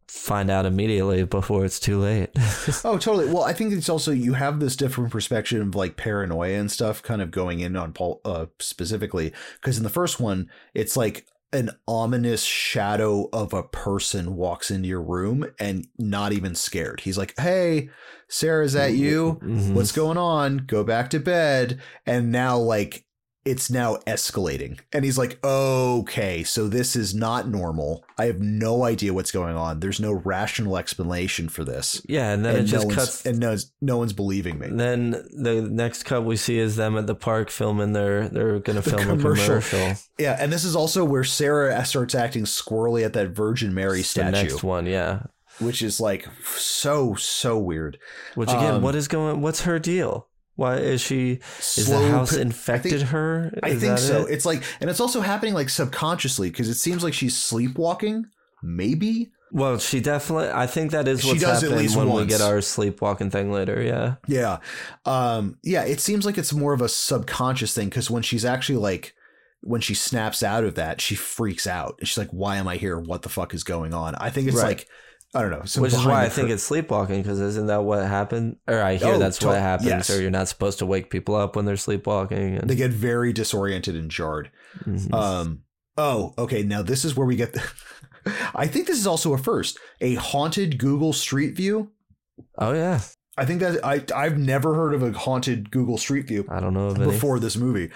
find out immediately before it's too late. Oh, totally. Well, I think it's also you have this different perspective of like paranoia and stuff kind of going in on Paul uh, specifically because in the first one it's like an ominous shadow of a person walks into your room and not even scared. He's like, "Hey, Sarah, is that you? Mhm. What's going on? Go back to bed." And now like it's now escalating. And he's like, "Okay, so this is not normal. I have no idea what's going on. There's no rational explanation for this." Yeah, and then and it just no one's, cuts. and no, no one's believing me. then the next cut we see is them at the park filming their. They're gonna The film commercial. a commercial. Yeah, and this is also where Sarah starts acting squirrely at that Virgin Mary It's the statue, next one, yeah. which is like so so weird. Which again, Um, what is going? What's her deal? Why is she? Is the house infected I think, her? I think so. it? It's like, and it's also happening like subconsciously because it seems like she's sleepwalking. Maybe. Well, she definitely. I think that is what's happening least when we get our sleepwalking thing later. Yeah. Yeah. Um. Yeah. It seems like it's more of a subconscious thing because when she's actually like. When she snaps out of that, she freaks out. And she's like, "Why am I here? What the fuck is going on?" I think it's Right. like, I don't know. Which is why I think it's sleepwalking because isn't that what happened? Or I hear Oh, that's to- what happens. yes. Or you're not supposed to wake people up when they're sleepwalking. And, they get very disoriented and jarred. Mhm. Um. Oh, okay. Now this is where we get. The, I think this is also a first. A haunted Google Street View. oh yeah, I think that I I've never heard of a haunted Google Street View I don't know of any. before this movie.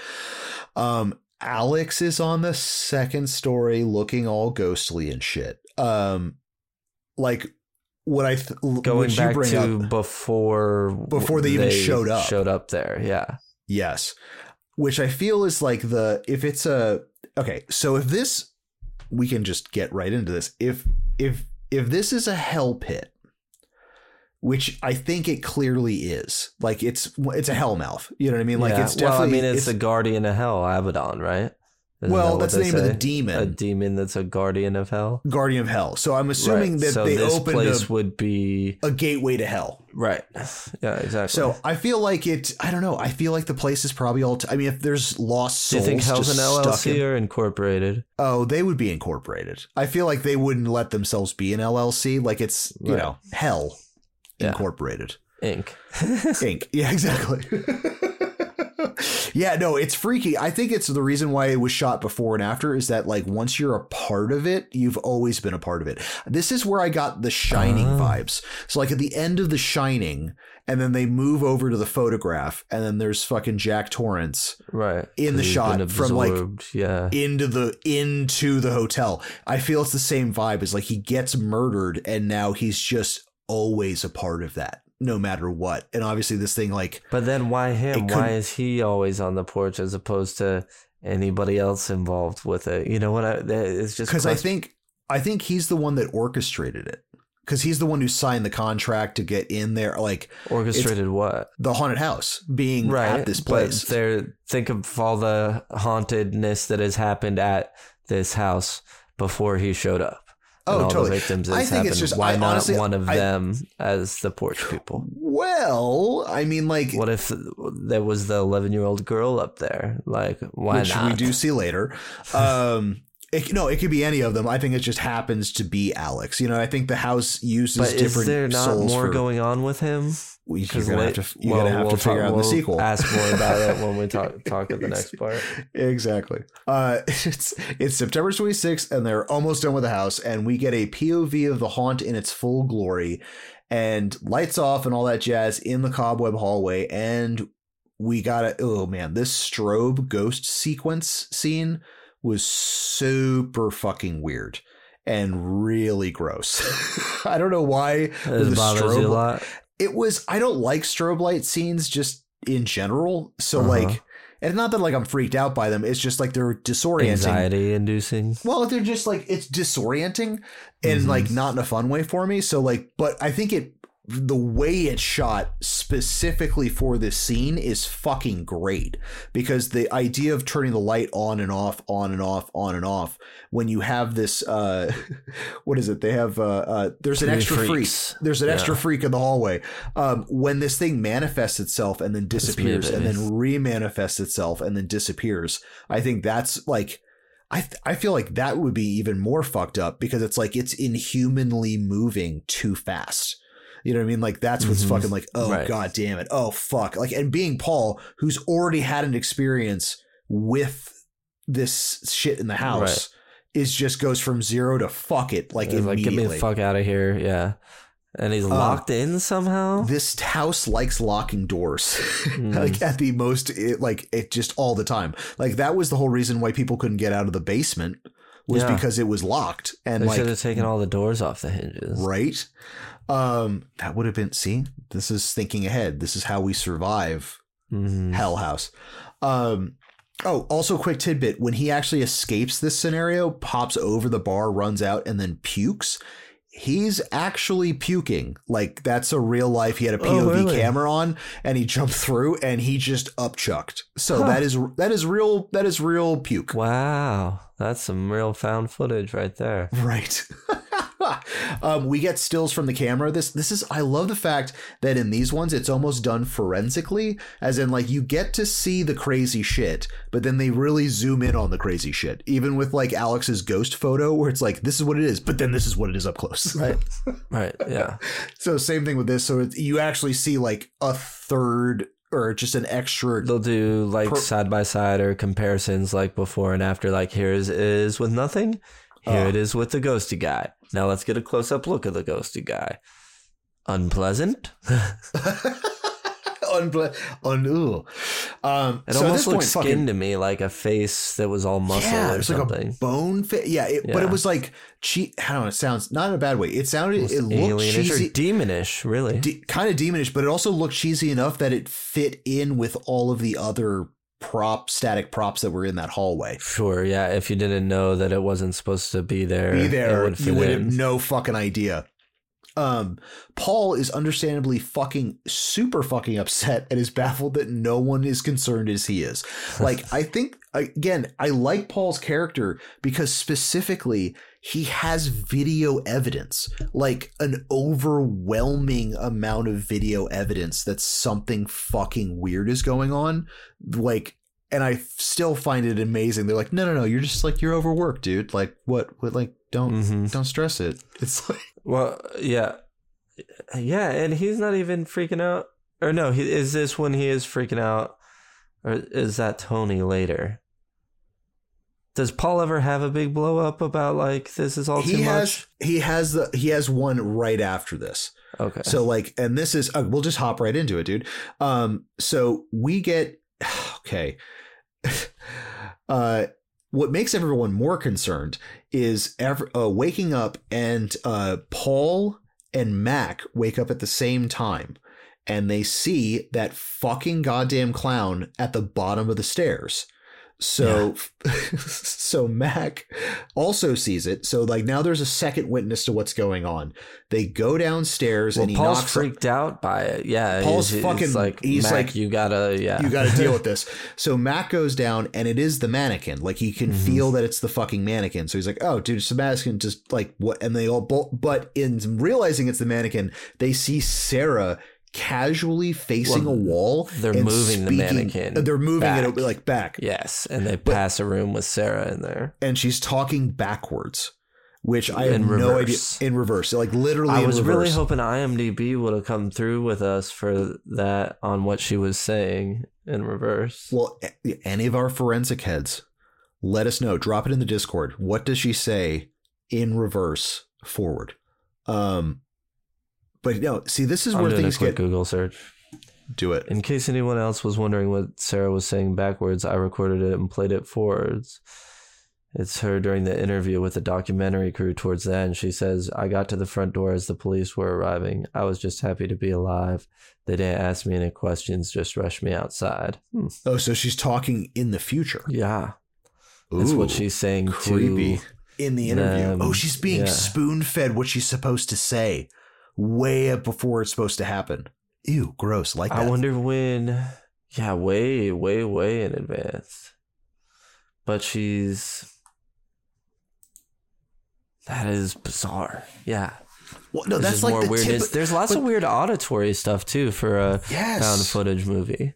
Um. Alex is on the second story, looking all ghostly and shit. Um. Like what I th- Going back to up, before Before they even showed up. Showed up there. Yeah. Yes. Which I feel is like the if it's a okay, so if this we can just get right into this. If if if this is a hell pit, which I think it clearly is, like it's it's a hell mouth. You know what I mean? Like Yeah. it's definitely Well, I mean, it's, a guardian of hell, Abaddon, right? Isn't Well, that that's the name of the demon. A demon that's a guardian of hell. guardian of hell. So I'm assuming Right. that so they this opened place a, would be a gateway to hell. right. Yeah, exactly. So I feel like it. I don't know. I feel like the place is probably all. T- I mean, if there's lost souls, do you think Hell's an LLC in- or incorporated? Oh, they would be incorporated. I feel like they wouldn't let themselves be an LLC. Like it's you Right. know hell Yeah. incorporated Inc. Inc. Yeah, exactly. yeah, no, it's freaky. I think it's the reason why it was shot before and after is that like once you're a part of it, you've always been a part of it. This is where I got the Shining Ah. vibes. So like at the end of the Shining, and then they move over to the photograph, and then there's fucking Jack Torrance right. In the he's shot from, like, yeah. into the into the hotel. I feel it's the same vibe as like he gets murdered and now he's just always a part of that no matter what. And obviously this thing like But then why him? Why is he always on the porch as opposed to anybody else involved with it? You know what? I, it's just cuz I think I think he's the one that orchestrated it. Cuz he's the one who signed the contract to get in there like orchestrated what? the haunted house being Right. at this place. There, think of all the hauntedness that has happened at this house before he showed up. Oh, all totally. the victims I think it's just- Why I not honestly- one of I- them as the porch people? well, I mean like What if there was the eleven-year-old girl up there? Like, why which not? we do see later. Um, it, no, it could be any of them. I think it just happens to be Alex. You know, I think the house uses But is different there not more for, going on with him? Well, You're gonna have to, you're gonna have to figure out in the sequel. Ask more about it when we talk talk at the next part. exactly. Uh, it's it's September 26th, and they're almost done with the house, and we get a POV of the haunt in its full glory, and lights off and all that jazz in the cobweb hallway, and we got a oh man, this strobe ghost sequence scene was super fucking weird and really gross. I don't know why It the bothers you a strobe- lot. It was I don't like strobe light scenes just in general. So Uh-huh. like and not that like I'm freaked out by them, it's just like they're disorienting. Anxiety inducing. Well, they're just like it's disorienting and Mhm. like not in a fun way for me. So like but I think it the way it's shot specifically for this scene is fucking great because the idea of turning the light on and off on and off on and off when you have this uh what is it they have uh, uh there's an Three extra freak freaks. there's an Yeah. extra freak in the hallway um when this thing manifests itself and then disappears and then re-manifests itself and then disappears i think that's like I, th- I feel like that would be even more fucked up because it's like it's inhumanly moving too fast. You know what I mean? Like that's what's Mhm. fucking like, oh Right. god damn it. Oh fuck. Like and being Paul, who's already had an experience with this shit in the house, is just goes from zero to fuck it like like, get me the fuck out of here. Yeah. And he's locked in somehow. this house likes locking doors Hmm. like at the most it, like it just all the time like that was the whole reason why people couldn't get out of the basement was Yeah. because it was locked and They like should have taken all the doors off the hinges. right um that would have been see this is thinking ahead this is how we survive Mhm. hell house um oh also quick tidbit when he actually escapes this scenario pops over the bar runs out and then pukes he's actually puking like that's a real life he had a pov Oh, really? camera on and he jumped through and he just upchucked so Huh. that is that is real that is real puke Wow. That's some real found footage right there. Right. um, we get stills from the camera. This this is I love the fact that in these ones it's almost done forensically, as in like you get to see the crazy shit, but then they really zoom in on the crazy shit. Even with like Alex's ghost photo, where it's like this is what it is, but then this is what it is up close. Right. Right. Yeah. so same thing with this. So it's, you actually see like a third or just an extra. They'll do like Per- side by side or comparisons like before and after. Like here is, is with nothing. Here Oh. it is with the ghosty guy. Now let's get a close up look at the ghosty guy. Unpleasant. Unble- un- ooh. Um, It so almost looked skin fucking- to me, like a face that was all muscle yeah, or it was like something. a bone fit. Yeah, it, but it was like cheat. I don't know. It sounds not in a bad way. It sounded. Almost it looked cheesy, demonish, really. de- kind of demonish, but it also looked cheesy enough that it fit in with all of the other prop static props that were in that hallway. sure, yeah. If you didn't know that it wasn't supposed to be there, Be it there, would you would in. have no fucking idea. Um, Paul is understandably fucking super fucking upset and is baffled that no one is concerned as he is. Like, I think again, I like Paul's character because specifically he has video evidence, like an overwhelming amount of video evidence that something fucking weird is going on. Like, and I still find it amazing. They're like, no, no, no, you're just like you're overworked, dude. Like, what? What? Like, don't Mhm. don't stress it. It's like, Well, yeah, yeah, and he's not even freaking out. Or no, he, is this when he is freaking out, or is that Tony later? Does Paul ever have a big blow up about like this is all too he has much? he has the he has one right after this. Okay, So like, and this is uh, we'll just hop right into it, dude. Um, so we get okay. uh, what makes everyone more concerned is ever uh, waking up and uh, Paul and Mac wake up at the same time, and they see that fucking goddamn clown at the bottom of the stairs. So, so Mac also sees it. So like now there's a second witness to what's going on. They go downstairs well, and he Paul's knocks. freaked out by it. Yeah, Paul's he's, fucking- He's like, he's Mac, like, you gotta, yeah, you got to deal with this. So Mac goes down, and it is the mannequin. Like he can Mhm. feel that it's the fucking mannequin. So he's like, "Oh, dude, it's the mannequin." Just like what? And they all, but in realizing it's the mannequin, they see Sarah casually facing Well, a wall. they're moving the mannequin They're moving it like back, yes, and they pass a room with Sarah in there. and she's talking backwards, which I have In no idea in reverse. Like literally, I was really hoping IMDb would have come through with us for that on what she was saying in reverse. Well, any of our forensic heads, let us know. Drop it in the Discord. What does she say in reverse forward? Um, but no, see, this is I'm where things get. Google search. Do it. In case anyone else was wondering what Sarah was saying backwards, I recorded it and played it forwards. It's her during the interview with the documentary crew towards the end. She says, I got to the front door as the police were arriving. I was just happy to be alive. They didn't ask me any questions, just rushed me outside. Hmm. Oh, so she's talking in the future. Yeah. That's what she's saying creepy. to In the interview. them, oh, she's being yeah. spoon fed what she's supposed to say way up before it's supposed to happen. Ew, gross. Like I wonder when. Yeah, way, way, way in advance. But she's. That is bizarre. Yeah. Well, no, There's that's like more the weirdness. tip- There's lots of weird auditory stuff too for a Yes. found footage movie.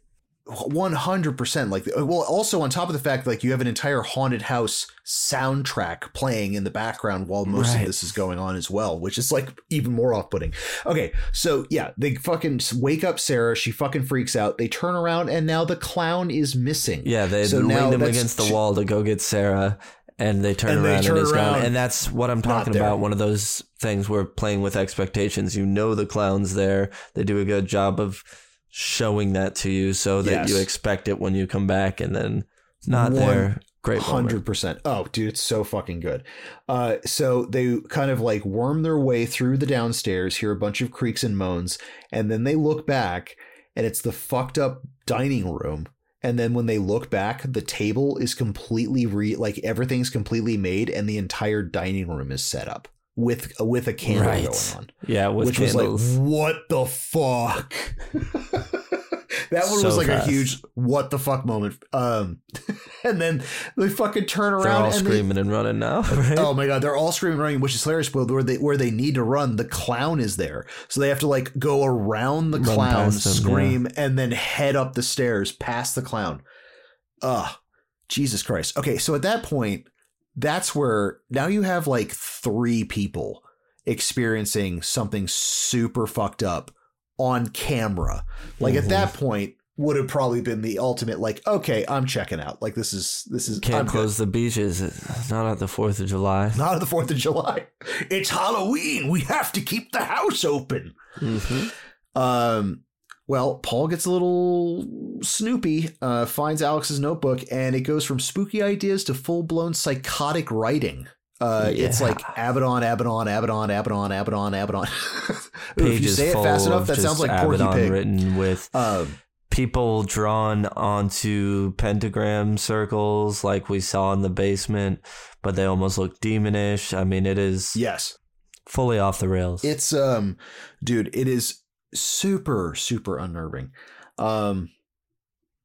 One hundred percent. Like, uh, well, also on top of the fact, like you have an entire haunted house soundtrack playing in the background while most Right. of this is going on as well, which is like even more off-putting. Okay, so yeah, they fucking wake up Sarah. She fucking freaks out. They turn around and now the clown is missing. Yeah, they So leaned him against the wall to go get Sarah, and they turn And they around turn and it's around, gone. And that's what I'm talking about. One of those things where playing with expectations. You know the clown's there. They do a good job of showing that to you so that Yes. you expect it when you come back, and then not One there. Great. Hundred percent. Oh, dude, it's so fucking good. Uh, so they kind of like worm their way through the downstairs, hear a bunch of creaks and moans, and then they look back, and it's the fucked up dining room. And then when they look back, the table is completely re like everything's completely made, and the entire dining room is set up with with a candle Right. going on, Yeah, with which candles. was like, what the fuck. That one So was like fast. a huge what the fuck moment. Um, and then they fucking turn They're around all and they, screaming and running now. Right? Oh my god, they're all screaming, and running, which is hilarious. But where they where they need to run, the clown is there, so they have to like go around the Run clown, past him, scream, and then head up the stairs past the clown. Ugh, Jesus Christ. Okay, so at that point, that's where now you have like three people experiencing something super fucked up on camera. Like at Mhm. that point, would have probably been the ultimate. Like, okay, I'm checking out. Like this is this is Can't I'm good. close the beaches. It's Not at the Fourth of July. Not on the 4th of July. It's Halloween. We have to keep the house open. Mhm. Um, well, Paul gets a little snoopy, uh, finds Alex's notebook, and it goes from spooky ideas to full blown psychotic writing. Uh, It's like Abaddon, Abaddon, Abaddon, Abaddon, Abaddon, Abaddon. Ooh, if you say it fast enough, that sounds like Porky Pig. written with Um, people drawn onto pentagram circles like we saw in the basement, but they almost look demonish. I mean, it is yes. fully off the rails. It's um dude, it is super super unnerving. Um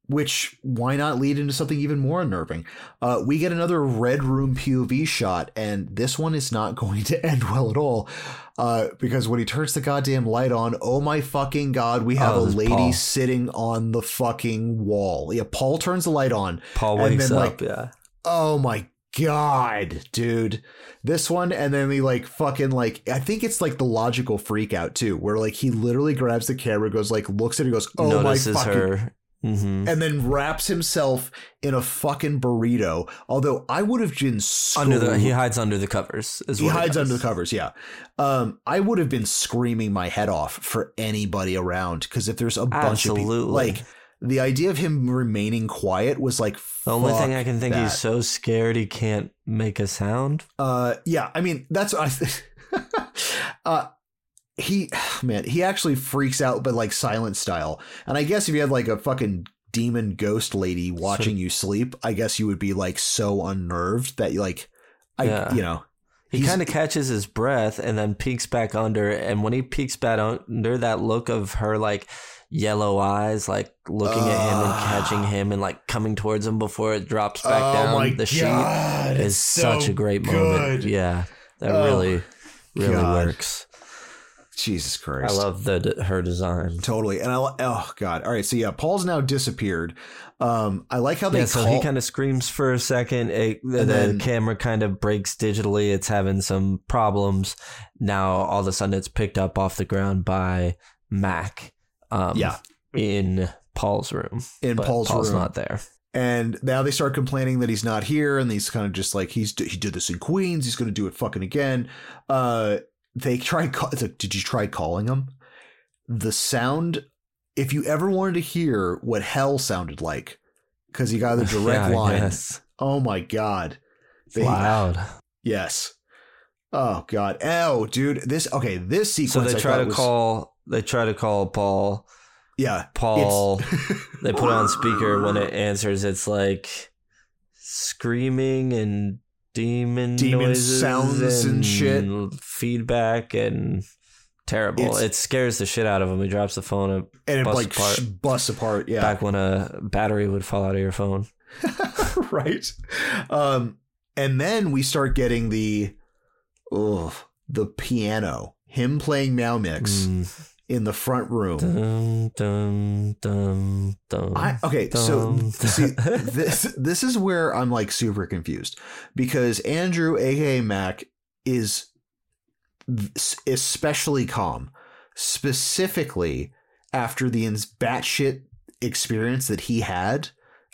which why not lead into something even more unnerving? Uh we get another red room POV shot and this one is not going to end well at all. Uh because when he turns the goddamn light on, oh my fucking god, we have Oh, a lady Paul. sitting on the fucking wall. Yeah, Paul turns the light on Paul and wakes then, up. like, yeah. Oh my god, dude. This one and then he like fucking like I think it's like the logical freak out too, where like he literally grabs the camera, goes like looks at it, goes, Oh Notices my fucking her. hmm and then wraps himself in a fucking burrito. Although I would have been Under the he hides under the covers. Is he hides under the covers, yeah. Um, I would have been screaming my head off for anybody around because if there's a bunch of people, like the idea of him remaining quiet was like The only thing I can think that. he's so scared he can't make a sound. Uh, yeah, I mean that's I think. uh, he man, he actually freaks out, but like silent style. And I guess if you had like a fucking demon ghost lady watching you sleep, I guess you would be like so unnerved that you like, I Yeah. you know, He kind of catches his breath and then peeks back under. And when he peeks back under, that look of her like yellow eyes, like looking at him and Ah. catching him and like coming towards him before it drops back oh down the sheet is such so a great moment. Yeah, that Oh, really, really God. works. Jesus Christ! I love the her design. totally. And I oh god, all right. So yeah, Paul's now disappeared. Um, I like how they Yeah, so call. he kind of screams for a second. It, the And then- camera kind of breaks digitally. It's having some problems. Now all of a sudden it's picked up off the ground by Mac. Um, Yeah. in Paul's room. in Paul's, Paul's room. not there. And now they start complaining that he's not here, and he's kind of just like he's he did this in Queens. He's going to do it fucking again. Uh, they try. Call, like, did you try calling him? The sound. If you ever wanted to hear what hell sounded like, because he got the direct Yeah, line. guess. Oh my god! They- loud. Yes. Oh god. Oh, dude. This okay. This sequence. So they try to was- call. They try to call Paul. Yeah. Paul. they put on speaker when it answers. It's like screaming and demon Demon noises sounds and shit. feedback and terrible. It's- it scares the shit out of him. He drops the phone up and it busts like apart. sh- busts apart. Yeah. back when a battery would fall out of your phone. right. Um, and then we start getting the, oh, the piano. Him playing Meow Mix Mm. In the front room. Dum, dum, dum, dum. I okay, so Dum, see this this is where I'm like super confused because Andrew, aka Mac, is especially calm, specifically after the batshit experience that he had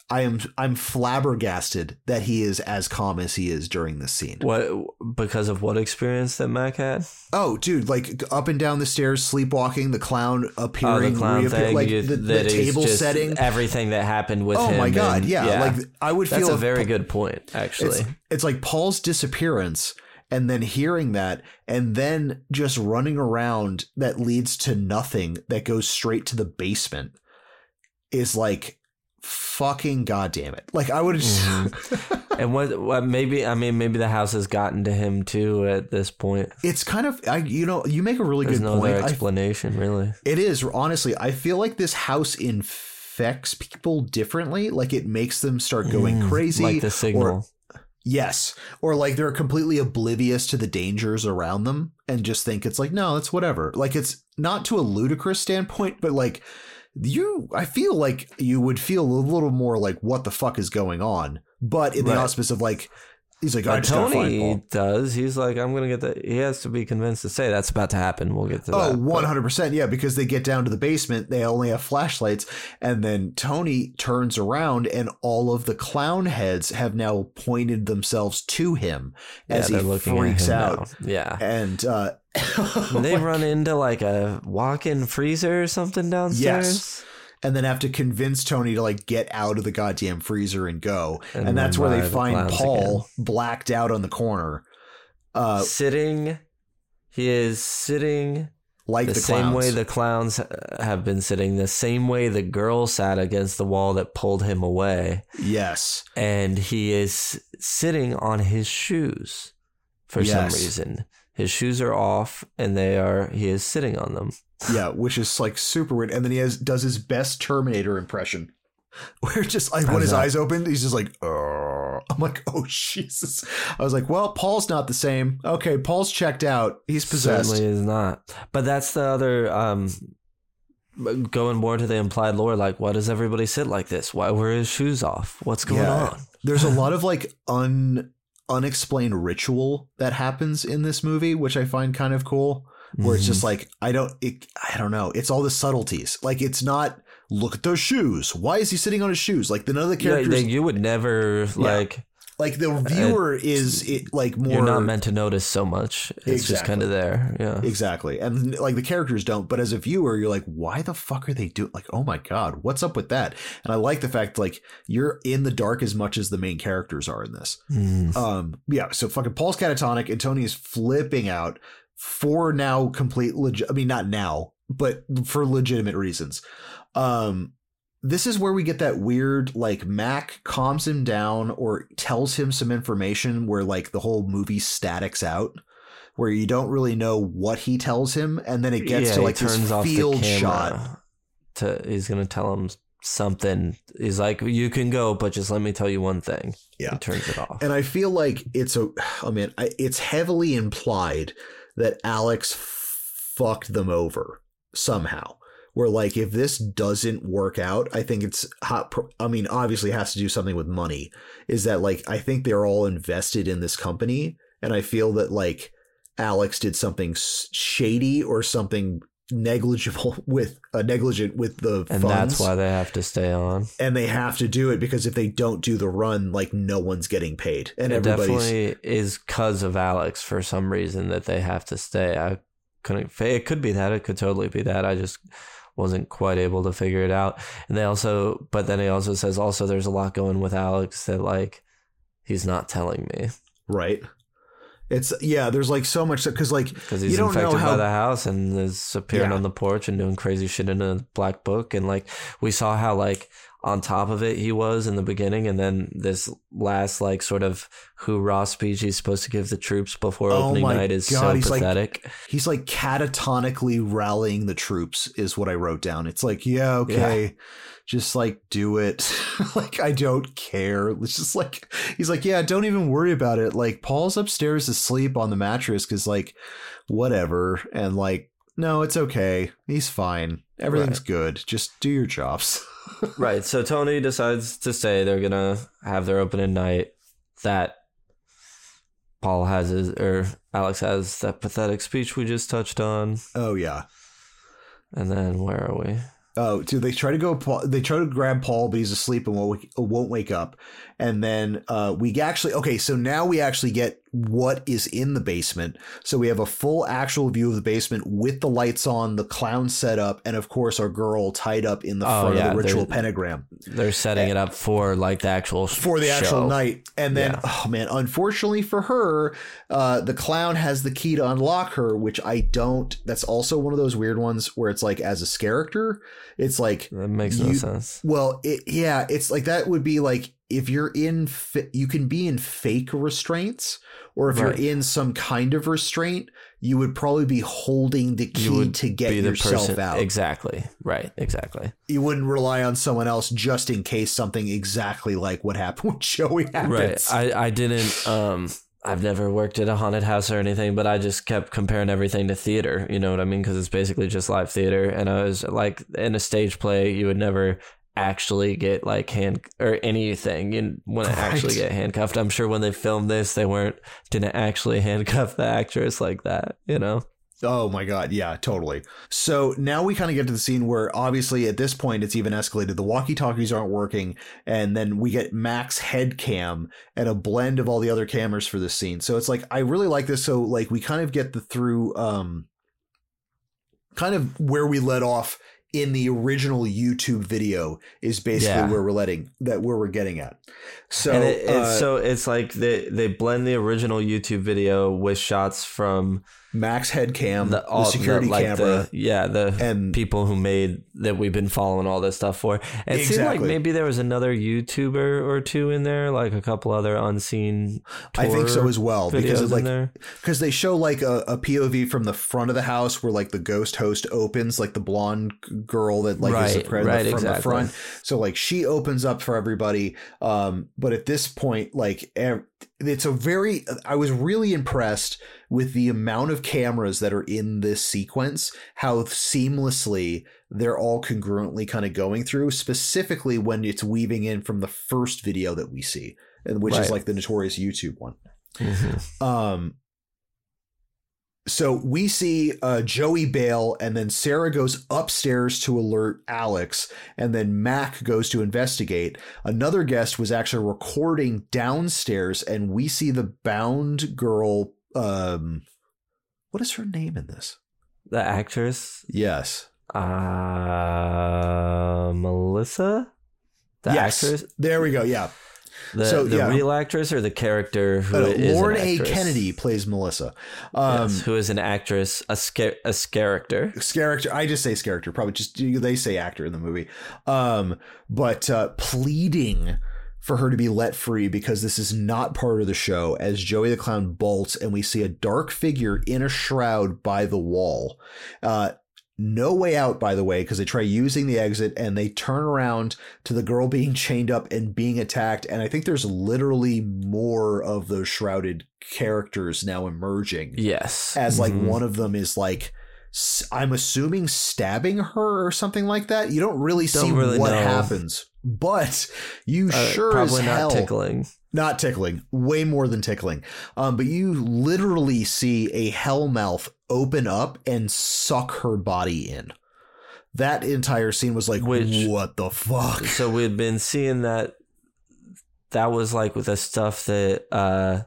I am I'm flabbergasted that he is as calm as he is during this scene. What because of what experience that Mac had? Oh, dude, like up and down the stairs, sleepwalking, the clown Oh, appearing, the clown thing, like you- the, the table setting. everything that happened with Oh him. Oh my god, and- yeah, Like I would that's feel a very Pa- good point, actually. It's, it's like Paul's disappearance and then hearing that and then just running around that leads to nothing that goes straight to the basement is like fucking goddamn it. Like I would have just Mm-hmm. and what, what maybe I mean maybe the house has gotten to him too at this point. it's kind of I you know, you make a really There's good no point. other I- explanation, really. It is honestly. I feel like this house infects people differently. Like it makes them start going crazy. Mm, Like the Or, signal. yes, or like they're completely oblivious to the dangers around them and just think it's like no, it's whatever. Like it's not to a ludicrous standpoint, but like you, I feel like you would feel a little more like what the fuck is going on. But in the auspice of like, he's like, I But just gotta find Tony does. He's like, I'm gonna get the. He has to be convinced to say that's about to happen. We'll get to Oh, that. 100%. Yeah, because they get down to the basement, they only have flashlights. And then Tony turns around, and all of the clown heads have now pointed themselves to him as yeah, he looking at freaks out. now. Yeah. And uh, they run into like a walk-in freezer or something downstairs. and then have to convince Tony to like get out of the goddamn freezer and go. And, And that's where they the find Paul blacked out on the corner, uh, sitting. He is sitting like the, the, same way the clowns uh, have been sitting, the same way the girl sat against the wall that pulled him away, yes. and he is sitting on his shoes for some reason. His shoes are off, and they are. He is sitting on them. Yeah, which is like super weird. And then he has does his best Terminator impression, where just like when his eyes open, he's just like, "Ugh." I'm like, oh Jesus! I was like, well, Paul's not the same. Okay, Paul's checked out. He's possessed. Certainly is not. But that's the other. Um, going more to the implied lore, like why does everybody sit like this? Why were his shoes off? What's going Yeah. on? There's a lot of like un unexplained ritual that happens in this movie, which I find kind of cool. Where it's Mm-hmm. just like I don't, it, I don't know. It's all the subtleties. Like it's not. Look at those shoes. Why is he sitting on his shoes? Like the none of the Yeah, characters. you would never like. Like the viewer is it, like more You're not meant to notice so much. It's just kind of there. Yeah. Exactly. And like the characters don't, but as a viewer, you're like, why the fuck are they doing like, oh my God, what's up with that? And I like the fact like you're in the dark as much as the main characters are in this. Mm. Um, yeah, so fucking Paul's catatonic and Tony is flipping out for now complete legit I mean not now, but for legitimate reasons. Um this is where we get that weird like Mac calms him down or tells him some information where like the whole movie statics out where you don't really know what he tells him and then it gets yeah, to like this off field shot. To he's gonna tell him something. He's like, "You can go, but just let me tell you one thing." Yeah. He turns it off. And I feel like it's a, oh, I mean, I, it's heavily implied that Alex fucked them over somehow. Where like if this doesn't work out, I think it's hot. pro- I mean, obviously it has to do something with money. Is that like I think they're all invested in this company, and I feel that like Alex did something shady or something negligible with uh, negligent with the and funds that's why they have to stay on. and they have to do it because if they don't do the run, like no one's getting paid, and it everybody's definitely is because of Alex for some reason that they have to stay. I couldn't. It could be that. It could totally be that. I just wasn't quite able to figure it out. And they also, but then he also says also there's a lot going with Alex that like he's not telling me right. It's yeah. There's like so much because like because you he's don't know infected how by the house and is appearing Yeah. on the porch and doing crazy shit in a black book. And like we saw how like on top of it he was in the beginning, and then this last like sort of hoorah speech he's supposed to give the troops before Oh opening night is God, so he's like- pathetic. he's like catatonically rallying the troops is what I wrote down. It's like yeah, okay. Just like do it. like I don't care. It's just like he's like, yeah, don't even worry about it. Like Paul's upstairs asleep on the mattress because like whatever. And like, no, it's okay. He's fine. Everything's good. Just do your jobs. right. So Tony decides to say they're gonna have their opening night. That Paul has his or Alex has that pathetic speech we just touched on, oh yeah. and then where are we? Oh, so they try to go. They try to grab Paul, but he's asleep and won't won't wake up. And then uh, we actually okay. So now we actually get what is in the basement. So we have a full actual view of the basement with the lights on, the clown set up, and of course our girl tied up in the Oh, front yeah, of the ritual they're- pentagram They're setting it up for like the actual for the actual show. night. And then, Yeah. oh man, unfortunately for her, uh, the clown has the key to unlock her, which I don't. That's also one of those weird ones where it's like as a character, it's like That makes no sense. Well, it, yeah, it's like that would be like if you're in, fa- you can be in fake restraints, or if Right. you're in some kind of restraint, you would probably be holding the key to get yourself person out. exactly right. Exactly. You wouldn't rely on someone else just in case something exactly like what happened with Joey happens. Right. I I didn't. Um. I've never worked at a haunted house or anything, but I just kept comparing everything to theater. You know what I mean? Because it's basically just live theater. And I was like, in a stage play, you would never actually get like hand or anything. You wouldn't actually get handcuffed. I'm sure when they filmed this, they weren't didn't actually handcuff the actress like that. You know? Oh my god, yeah, totally. So now we kind of get to the scene where obviously at this point it's even escalated. The walkie-talkies aren't working, and then we get Mac's head cam and a blend of all the other cameras for this scene. So it's like I really like this. So like we kind of get the through um kind of where we let off in the original YouTube video is basically Yeah. where we're letting that where we're getting at. So and it, it's uh, so it's like they they blend the original YouTube video with shots from Mac's head cam, the, the, security the, like camera, the, yeah, the and people who made that we've been following all this stuff for. And It seemed like maybe there was another YouTuber or two in there, like a couple other unseen. I think so as well because of like because they show like a, a POV from the front of the house where like the ghost host opens, like the blonde girl that like is the, Right, right, the, from the exactly. front. So like she opens up for everybody. Um, but at this point, like it's a very. I was really impressed with the amount of cameras that are in this sequence. How seamlessly they're all congruently kind of going through. Specifically when it's weaving in from the first video that we see, and which is like the notorious YouTube one. Mhm. Um, so we see uh, Joey bail, and then Sarah goes upstairs to alert Alex, and then Mac goes to investigate. Another guest was actually recording downstairs, and we see the bound girl. Um, what is her name in this? The actress, Yes. uh, Melissa, the yes. actress, There we go. Yeah. The, So, the yeah. real actress, or the character who Uh, is an Lauren A. Kennedy plays Melissa. Um, yes, who is an actress, a sca- a character. character i just say character probably just they say actor in the movie um but uh pleading for her to be let free because this is not part of the show as joey the clown bolts and we see a dark figure in a shroud by the wall uh no way out, by the way, because they try using the exit and they turn around to the girl being chained up and being attacked. And I think there's literally more of those shrouded characters now emerging Yes, as like Mhm. one of them is like I'm assuming stabbing her or something like that. You don't really see Don't really what know. happens, but you Uh, sure probably as not tickling. not tickling, way more than tickling. Um, but you literally see a hellmouth open up and suck her body in. That entire scene was like, Which- what the fuck? so we'd been seeing that that was like with the stuff that uh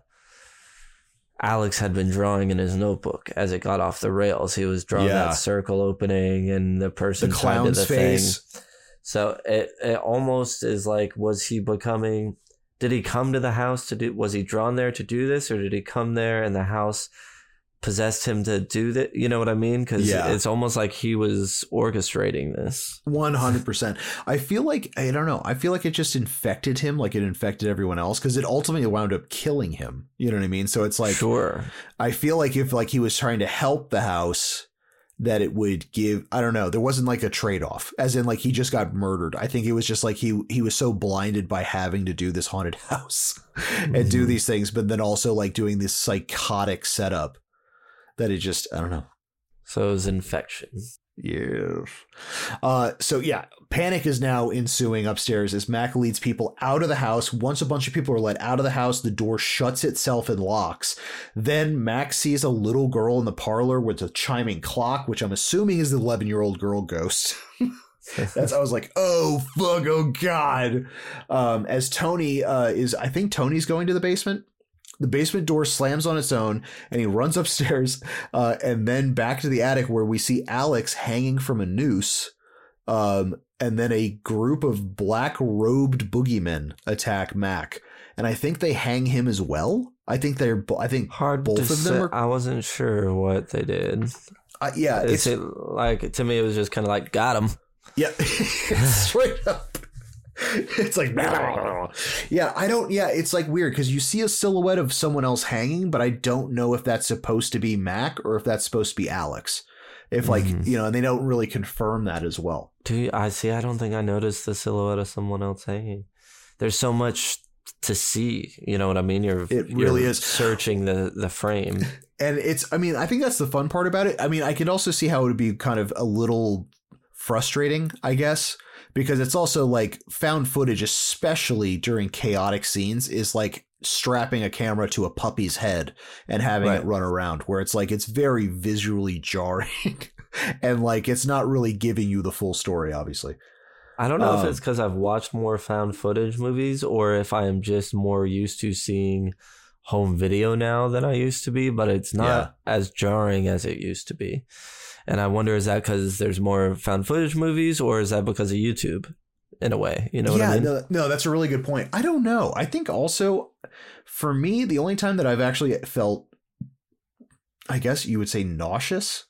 Alex had been drawing in his notebook as it got off the rails. He was drawing Yeah. that circle opening and the The person to clown's the face. thing. So it it almost is like was he becoming did he come to the house to do was he drawn there to do this or did he come there and the house possessed him to do that you know what i mean because Yeah. it's almost like he was orchestrating this One hundred percent. I feel like I don't know. I feel like it just infected him, like it infected everyone else, because it ultimately wound up killing him. You know what I mean? So it's like sure I feel like if like he was trying to help the house, that it would give. I don't know. There wasn't like a trade off, as in like he just got murdered. I think it was just like he he was so blinded by having to do this haunted house and do Mhm. these things, but then also like doing this psychotic setup that it just I don't know. so it was infection Yes. Uh, so yeah, panic is now ensuing upstairs as Mac leads people out of the house. Once a bunch of people are let out of the house, the door shuts itself and locks. Then Mac sees a little girl in the parlor with a chiming clock, which I'm assuming is the 11 year old girl ghost. That's I was like, oh fuck, oh god. Um, as Tony uh, is, I think Tony's going to the basement. The basement door slams on its own, and he runs upstairs, uh, and then back to the attic where we see Alex hanging from a noose. Um, and then a group of black robed boogeymen attack Mac, and I think they hang him as well. I think they're, I think, Hard Both of them say. are- I wasn't sure what they did. uh, yeah, It's it's, like to me, it was just kind of like got him. Yeah, straight up. It's like, yeah, I don't, yeah, it's like weird because you see a silhouette of someone else hanging, but I don't know if that's supposed to be Mac or if that's supposed to be Alex. If, like, Mhm. you know, and they don't really confirm that as well. Do you, I see? I don't think I noticed the silhouette of someone else hanging. There's so much to see. You know what I mean? You're It really you're is. searching the the frame. And it's, I mean, I think that's the fun part about it. I mean, I could also see how it would be kind of a little frustrating, I guess, because it's also like found footage, especially during chaotic scenes, is like strapping a camera to a puppy's head and having Right. it run around, where it's like it's very visually jarring and like it's not really giving you the full story, obviously. I don't know Um, if it's because I've watched more found footage movies or if I am just more used to seeing home video now than I used to be, but it's not as jarring as it used to be. And I wonder is that because there's more found footage movies or is that because of YouTube in a way? You know what yeah, I mean? no, no, that's a really good point. I don't know. I think also for me, the only time that I've actually felt, I guess you would say nauseous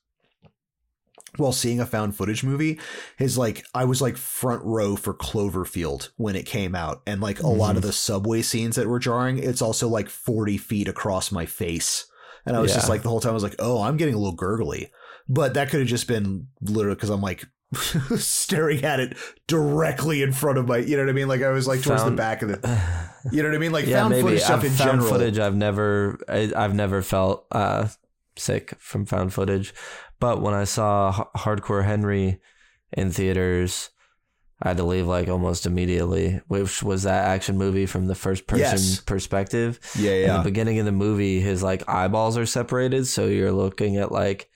while seeing a found footage movie is like I was like front row for Cloverfield when it came out, and like a lot of the subway scenes that were jarring, it's also like forty feet across my face, and I was just like the whole time I was like, oh, I'm getting a little gurgly, but that could have just been literally because I'm like. staring at it directly in front of my you know what I mean like I was like towards the back of the you know what I mean like yeah, found maybe. footage stuff I've in found general footage. I've never, I, I've never felt uh, sick from found footage. But when I saw H- Hardcore Henry in theaters, I had to leave like almost immediately. Which was that action movie from the first person Yes. perspective. yeah In yeah the beginning of the movie, his like eyeballs are separated, so you're looking at like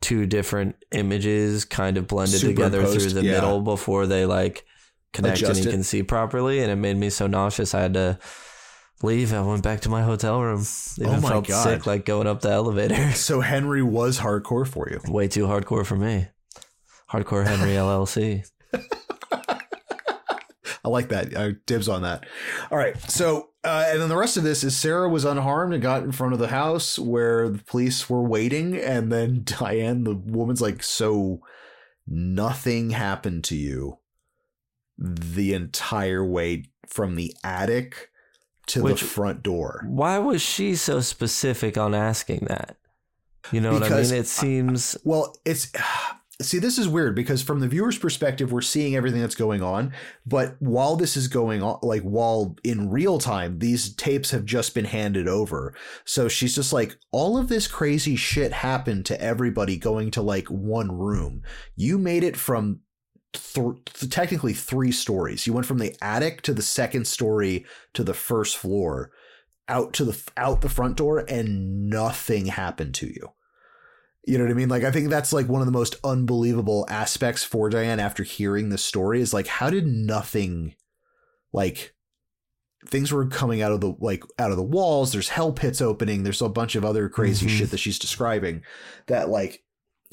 two different images kind of blended together through the yeah. middle before they like connect Adjust and you it. can see properly. And it made me so nauseous, I had to leave. I went back to my hotel room. Even Oh my felt God. sick like going up the elevator. so Henry was hardcore for you Way too hardcore for me. Hardcore Henry LLC. I like that. I dibs on that. All right. So, uh, and then the rest of this is Sarah was unharmed and got in front of the house where the police were waiting. And then Diane, the woman's like, So nothing happened to you the entire way from the attic to Which- the front door. Why was she so specific on asking that? You know what I mean? It seems Well, it's see, this is weird because from the viewer's perspective, we're seeing everything that's going on. But while this is going on, like while in real time, these tapes have just been handed over. So she's just like, all of this crazy shit happened to everybody going to like one room. You made it from th- technically three stories. You went from the attic to the second story to the first floor. Out to the out the front door, and nothing happened to you. You know what I mean? Like, I think that's like one of the most unbelievable aspects for Diane after hearing the story is like, how did nothing, like, things were coming out of the, like, out of the walls. There's hell pits opening. There's a bunch of other crazy Mhm. shit that she's describing that, like,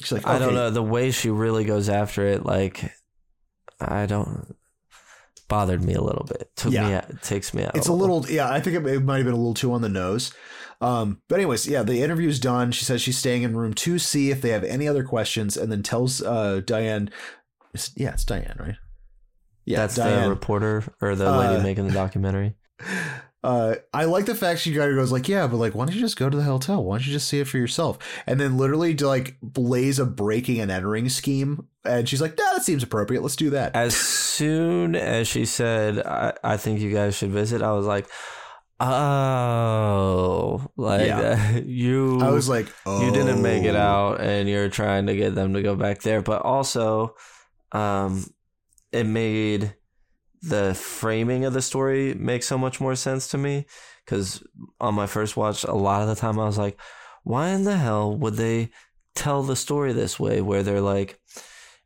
she's like, I don't know the way she really goes after it. Like, I don't bothered me a little bit. Took Yeah. me out, it takes me out. It's a little, yeah, I think it, it might have been a little too on the nose. Um, but anyways, yeah, the interview's done. She says she's staying in room 2C if they have any other questions, and then tells uh, Diane, yeah, it's Diane, right? Yeah, That's the reporter or the Uh, lady making the documentary. Uh, I like the fact she kind of goes like, yeah, but like, why don't you just go to the hotel? Why don't you just see it for yourself? And then literally to like blaze a breaking and entering scheme. And she's like, nah, that seems appropriate. Let's do that. As soon as she said, I, I think you guys should visit, I was like, oh, like Yeah. you. I was like, oh, you didn't make it out and you're trying to get them to go back there but also um it made the framing of the story makes so much more sense to me. Because on my first watch a lot of the time i was like why in the hell would they tell the story this way where they're like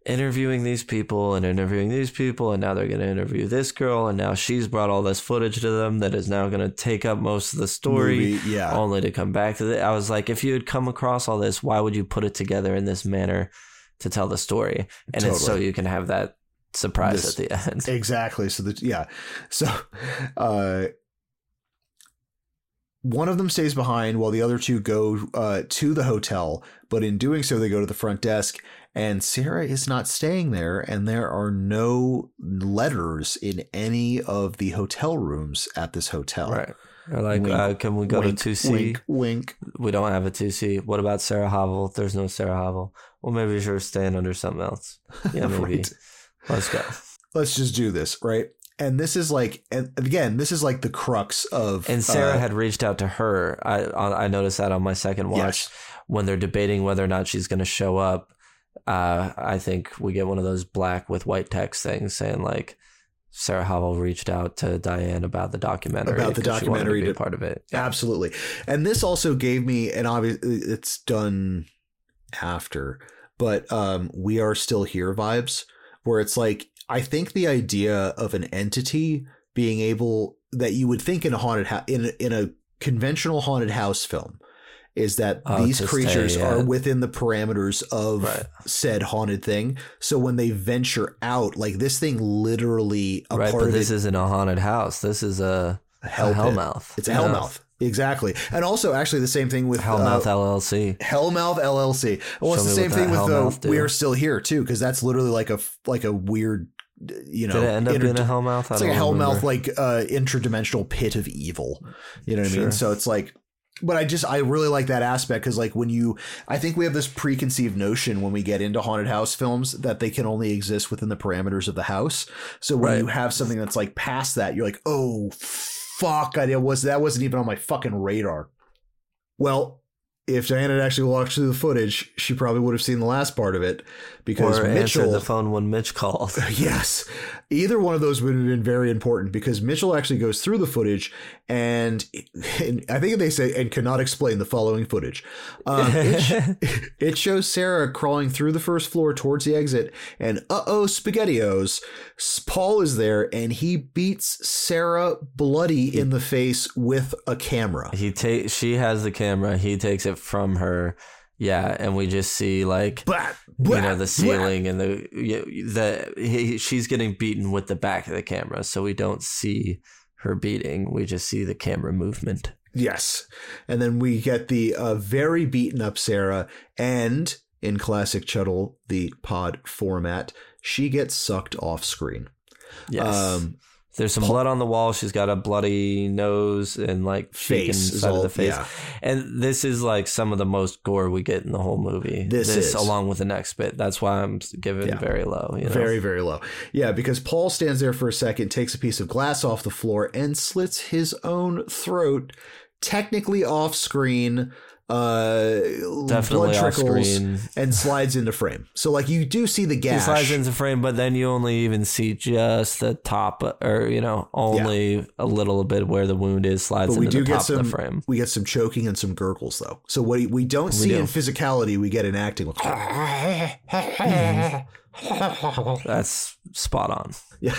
interviewing these people and interviewing these people and now they're going to interview this girl and now she's brought all this footage to them that is now going to take up most of the story Movie, yeah. only to come back to it i was like if you had come across all this why would you put it together in this manner to tell the story? And it's so you can have that surprise This- at the end Exactly. So that yeah. So uh one of them stays behind while the other two go uh, to the hotel, but in doing so, they go to the front desk, and Sarah is not staying there, and there are no letters in any of the hotel rooms at this hotel. right They're like Wink, uh, can we go wink, to 2c Wink, wink. we don't have a 2c what about sarah havel there's no sarah havel well maybe should stand under something else yeah maybe Right. Let's go Let's just do this, right? And this is like, and again, this is like the crux of. And Sarah uh, had reached out to her. I I noticed that on my second watch Yes. when they're debating whether or not she's going to show up. Uh, I think we get one of those black with white text things saying like Sarah Howell reached out to Diane about the documentary About the documentary to be to- part of it. Absolutely. And this also gave me an obvious it's done after, but um we are still here vibes where it's like I think the idea of an entity being able that you would think in a haunted house in a, in a conventional haunted house film is that Oh, these creatures stay, are within the parameters of Right. said haunted thing. So when they venture out, like this thing literally a right, part but of this it, isn't a haunted house. This is a, a a hell pit. hellmouth. It's a Yeah. hellmouth. Exactly. And also actually the same thing with Hellmouth uh, LLC. Hellmouth LLC. Well, it's Show the same thing with Hellmouth the "We're Still Here too, because that's literally like a like a weird, you know, Did it end up inter- being a hellmouth? I it's like a hellmouth, remember. like uh, interdimensional pit of evil. You know what I mean? So it's like, but I just I really like that aspect because like when you, I think we have this preconceived notion when we get into haunted house films that they can only exist within the parameters of the house. So when Right. you have something that's like past that, you're like, oh fuck, I was that wasn't even on my fucking radar. Well. If Diana had actually walked through the footage, she probably would have seen the last part of it because or Mitchell answered the phone when Mitch called. Yes. Either one of those would have been very important because Mitchell actually goes through the footage and, and I think they say, and cannot explain the following footage. Um, it, sh- it shows Sarah crawling through the first floor towards the exit and uh oh, SpaghettiOs. Paul is there and he beats Sarah bloody in the face with a camera. He take she has the camera. He takes it from her. Yeah, and we just see like Blah, you know the blah. ceiling and the the he, she's getting beaten with the back of the camera, so we don't see her beating. We just see the camera movement. Yes. And then we get the uh, very beaten up Sarah, and in classic Chuddle, the pod format, she gets sucked off screen. Yes, Um, there's some blood on the wall. She's got a bloody nose and like Face side all- of the face. yeah. And this is like some of the most gore we get in the whole movie. This is. along with the next bit. That's why I'm giving Yeah. very low. You know? Very, very low. Yeah, because Paul stands there for a second, takes a piece of glass off the floor, and slits his own throat, technically off screen. Uh, definitely blood trickles screen. and slides into frame. So, like, you do see the He slides into frame, but then you only even see just the top, or you know, only a little bit where the wound is slides but we into do the get top some of the frame. we get some choking and some gurgles though. So what we don't see do. in physicality, we get in acting. That's spot on. Yeah,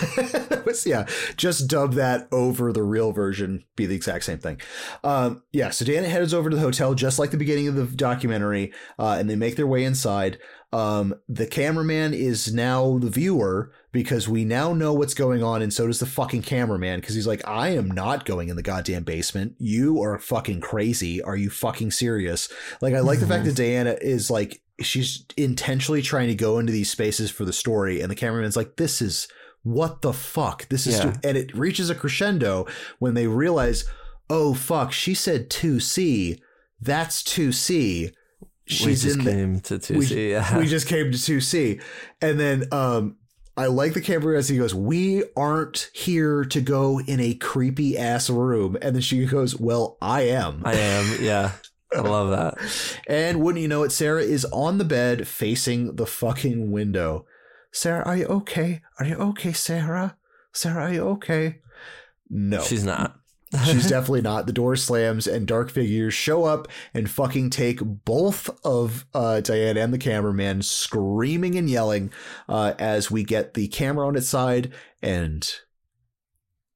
yeah. Just dub that over the real version, be the exact same thing. Um, yeah. So Dana heads over to the hotel, just like the beginning of the documentary, uh, and they make their way inside. Um, the cameraman is now the viewer because we now know what's going on, and so does the fucking cameraman because he's like, I am not going in the goddamn basement. You are fucking crazy. Are you fucking serious? Like, I like the fact that Diana is like, she's intentionally trying to go into these spaces for the story, and the cameraman's like, this is what the fuck? This is, Yeah. and it reaches a crescendo when they realize, oh fuck, she said 2C. That's 2C. we She's just in the, came to two we, C. Yeah. we just came to 2C. And then um I like the camera as he goes, We aren't here to go in a creepy ass room. And then she goes, Well, I am. I am. Yeah, I love that. and wouldn't you know it, Sarah is on the bed facing the fucking window. Sarah, are you okay? Are you okay, Sarah? Sarah, are you okay? No. She's not. She's definitely not. The door slams and dark figures show up and fucking take both of uh, Diane and the cameraman screaming and yelling uh, as we get the camera on its side. And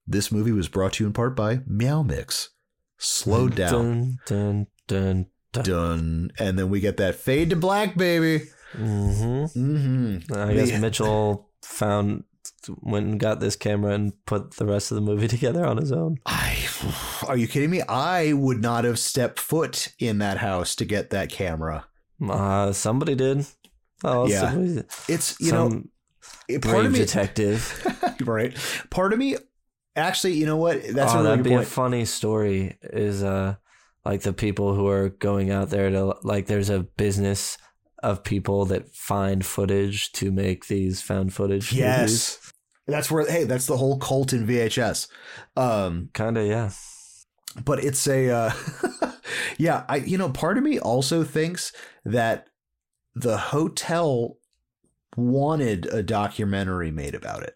this movie was brought to you in part by Meow Mix. Slow down. Dun, dun, dun, dun. Done. And then we get that fade to black, baby. Hmm Mm-hmm. I guess Mitchell found went and got this camera and put the rest of the movie together on his own. I, are you kidding me? I would not have stepped foot in that house to get that camera. Uh, somebody did. Oh, Yeah. somebody, It's you know, it, part of me, detective. right? Part of me, actually, you know what? That's oh, a really that'd good be point. a funny story. Is uh, like the people who are going out there to like. There's a business of people that find footage to make these found footage. movies. yes, that's where. Hey, that's the whole cult in VHS. Um, kind of. Yeah. but it's a uh, yeah i you know part of me also thinks that the hotel wanted a documentary made about it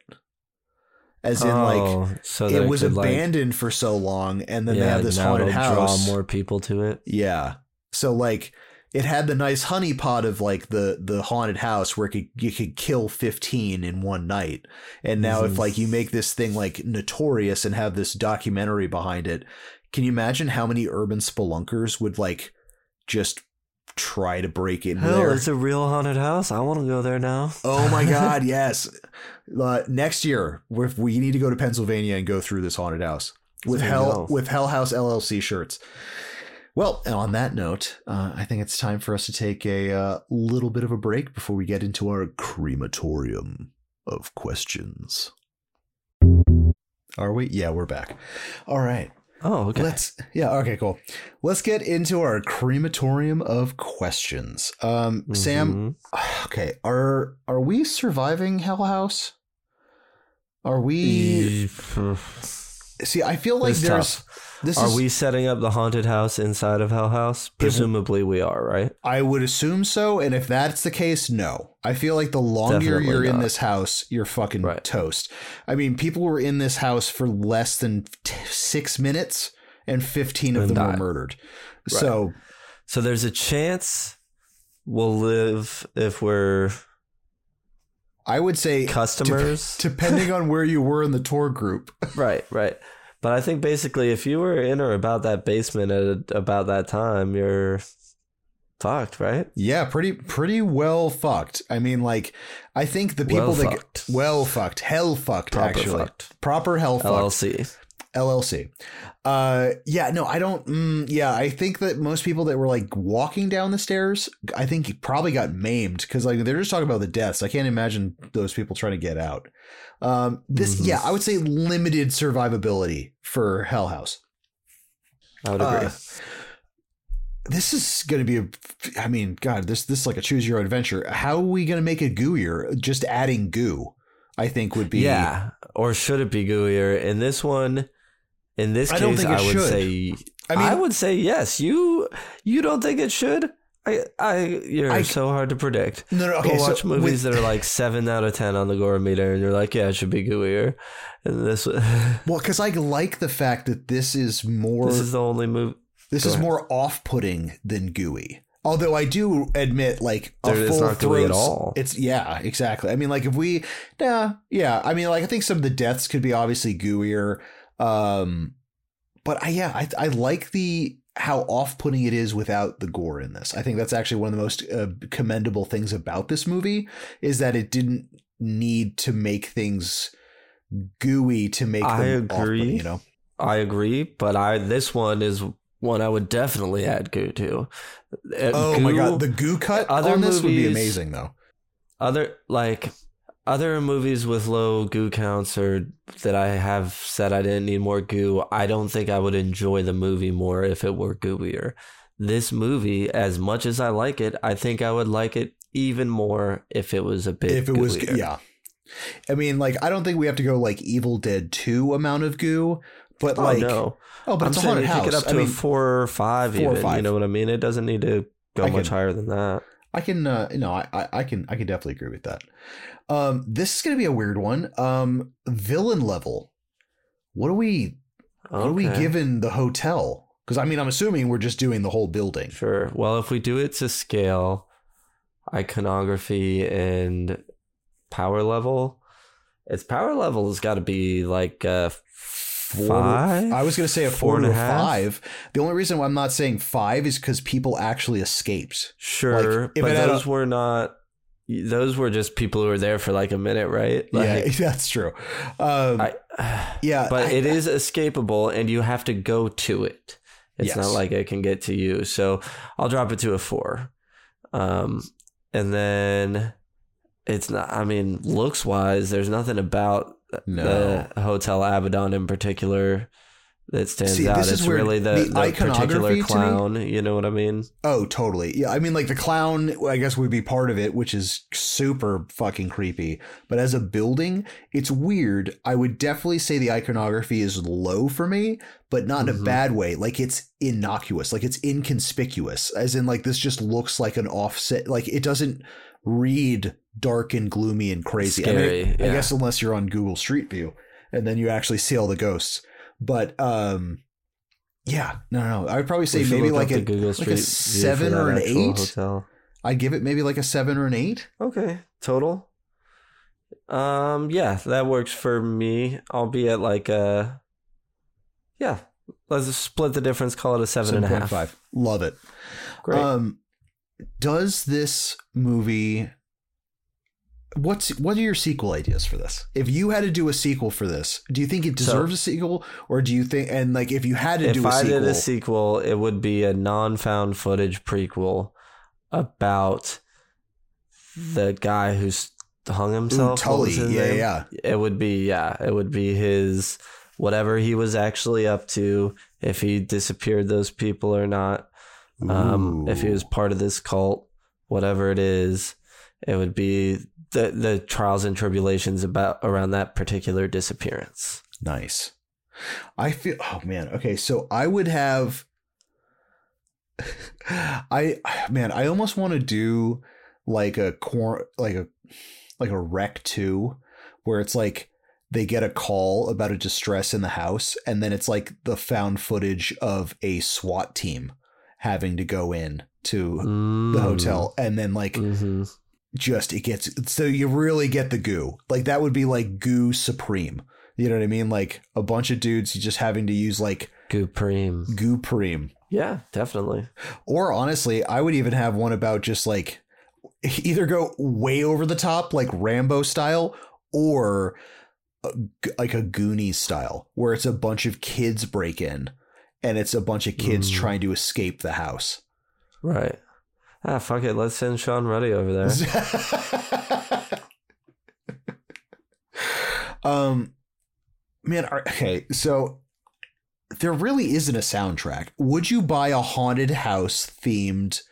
as in like Oh, so it they was could, like, abandoned for so long and then they yeah, have this haunted house Draw more people to it. yeah so like it had the nice honeypot of like the the haunted house where it could, you could kill 15 in one night and now if Mhm. like you make this thing like notorious and have this documentary behind it can you imagine how many urban spelunkers would like just try to break in Hell, there it's a real haunted house. I want to go there now. oh my god yes uh, next year we we need to go to pennsylvania and go through this haunted house with hell with hell house llc shirts well, on that note, uh, I think it's time for us to take a uh, little bit of a break before we get into our crematorium of questions. Are we? Yeah, we're back. All right. Oh, okay. Let's yeah, okay, cool. Let's get into our crematorium of questions. Um Sam, Mhm. okay, are are we surviving Hell House? Are we See, I feel like It's there's tough. This Are is we setting up the haunted house inside of Hell House? Presumably, we are, right? I would assume so, and if that's the case, no. I feel like the longer Definitely you're in this house, you're fucking Right. toast. I mean, people were in this house for less than t- six minutes, and fifteen of And them were died. murdered. So So there's a chance we'll live if we're I would say, customers. depending on where you were in the tour group, right, right. But I think basically, if you were in or about that basement at about that time, you're fucked, right? yeah, pretty pretty well fucked. I mean, like, I think the people Well that fucked. well fucked, hell fucked, Proper actually, fucked. proper hell fucked. LLC. LLC. Uh, yeah, no, I don't. Mm, yeah, I think that most people that were like walking down the stairs, I think he probably got maimed because like they're just talking about the deaths. I can't imagine those people trying to get out. Um, this, Mhm. yeah, I would say limited survivability for Hell House. I would agree. Uh, this is going to be a. I mean, God, this this is like a choose your own adventure. How are we going to make it gooier? Just adding goo, I think would be. yeah, or should it be gooier? In this one, in this I case, don't think it I would should. say. I I, would say yes. You you don't think it should? I I you're I- so hard to predict. no, no. Okay, Go so watch movies with- that are like seven out of ten on the gore meter, and you're like, yeah, it should be gooier. And this Well, because I like the fact that this is more this this is is, the only movie. go ahead. more off-putting than gooey. Although I do admit, like a There- full not gooey at all. It's yeah, exactly. I mean, like if we, nah, yeah. I mean, like I think some of the deaths could be obviously gooier. Um, but I yeah, I I like the how off-putting it is without the gore in this. I think that's actually one of the most uh, commendable things about this movie is that it didn't need to make things gooey to make I agree. you know. I agree, but I this one is one I would definitely add goo to. Uh, Oh my god, the goo cut other on this would be amazing though. other like other movies with low goo counts or that I have said I didn't need more goo, I don't think I would enjoy the movie more if it were gooier. This movie, as much as I like it, I think I would like it even more if it was a bit If it was gooier. yeah. I mean, like I don't think we have to go like Evil Dead 2 amount of goo, but Oh like no. oh, but I'm it's a haunted house. pick it up I to mean, a four or five four or even. five. You know what I mean? It doesn't need to go I much can- higher than that. I can uh no, I, I I can I can definitely agree with that. Um this is going to be a weird one. Um villain level. What are we What are we Okay. given the hotel? Because I mean, I'm assuming we're just doing the whole building. Sure. Well, if we do it to scale, iconography and power level, its power level has got to be like uh, five. I was going to say a Four four, and a five. The only reason why I'm not saying five is because people actually escaped. Sure, Like, if but had a- those were not. Those were just people who were there for like a minute, right? yeah, that's true. Um, I, yeah, but I- it is escapable, and you have to go to it. It's Yes. not like it can get to you. So I'll drop it to a four, um, and then it's not. I mean, looks wise, there's nothing about No. the Hotel Abaddon in particular that stands See, out. this is It's where really the, the the particular iconography me- clown. You know what I mean? Oh, totally. Yeah, I mean, like the clown, I guess would be part of it, which is super fucking creepy. But as a building, it's weird. I would definitely say the iconography is low for me, but not in a Mhm. bad way. Like it's innocuous, like it's inconspicuous, as in like this just looks like an offset. Like it doesn't read dark and gloomy and crazy. I, mean, Scary, I guess unless you're on Google Street View, and then you actually see all the ghosts. But um, yeah, no, no, no. I would probably say maybe like a like a seven or an eight. Hotel. I'd give it maybe like a seven or an eight. Okay, total. Um, yeah, that works for me. I'll be at like a, yeah. Let's split the difference. Call it a seven and a half. 7.5. Love it. Great. Um, does this movie? What's what are your sequel ideas for this? If you had to do a sequel for this, do you think it So- deserves a sequel, or do you think and like if you had to do a I sequel, if I did a sequel, it would be a non-found footage prequel about the guy who's hung himself. What Tully, yeah, name? yeah, It would be yeah, it would be his whatever he was actually up to, if he disappeared those people or not. Um, if he was part of this cult, whatever it is, it would be the the trials and tribulations about around that particular disappearance. Nice. I feel oh man, okay, so I would have I man, I almost want to do like a cor- like a like a REC 2 where it's like they get a call about a distress in the house and then it's like the found footage of a SWAT team having to go in to the hotel and then like hmm just it gets so you really get the goo like that would be like goo supreme you know what i mean like a bunch of dudes just having to use like Gupreem. goo preem Yeah, definitely. or honestly i would even have one about just like either go way over the top like rambo style or a like a goonies style where it's a bunch of kids break in and it's a bunch of kids Mm. trying to escape the house Right. Ah, fuck it. Let's send Sean Ruddy over there. um, man, okay, so there really isn't a soundtrack. Would you buy a haunted house themed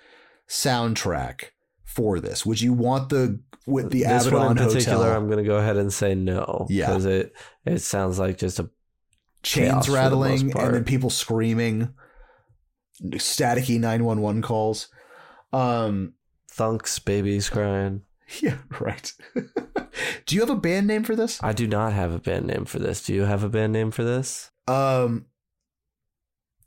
soundtrack for this? Would you want the with the this Abaddon one in particular, Hotel I'm going to go ahead and say no. Yeah. Because it, it sounds like just a. chains chaos for the rattling and then people screaming, staticky nine one one calls? Um, Thunks babies crying. yeah, right. Do you have a band name for this? I do not have a band name for this. Do you have a band name for this? Um,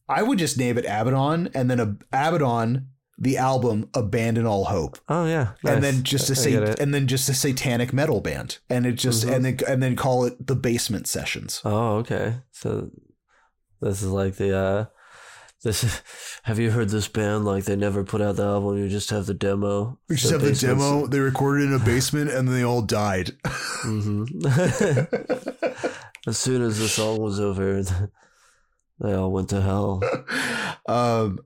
I would just name it Abaddon, and then a Abaddon, the album, Abandon All Hope, Oh yeah, and then just a I- I say, and then just a satanic metal band, and it just Mhm. and then and then call it the Basement Sessions. Oh okay. So this is like the uh this. Have you heard this band? Like they never put out the album. You just have the demo. We just have the demo. They recorded in a basement, and then they all died. Mhm. as soon as the song was over, they all went to hell. um,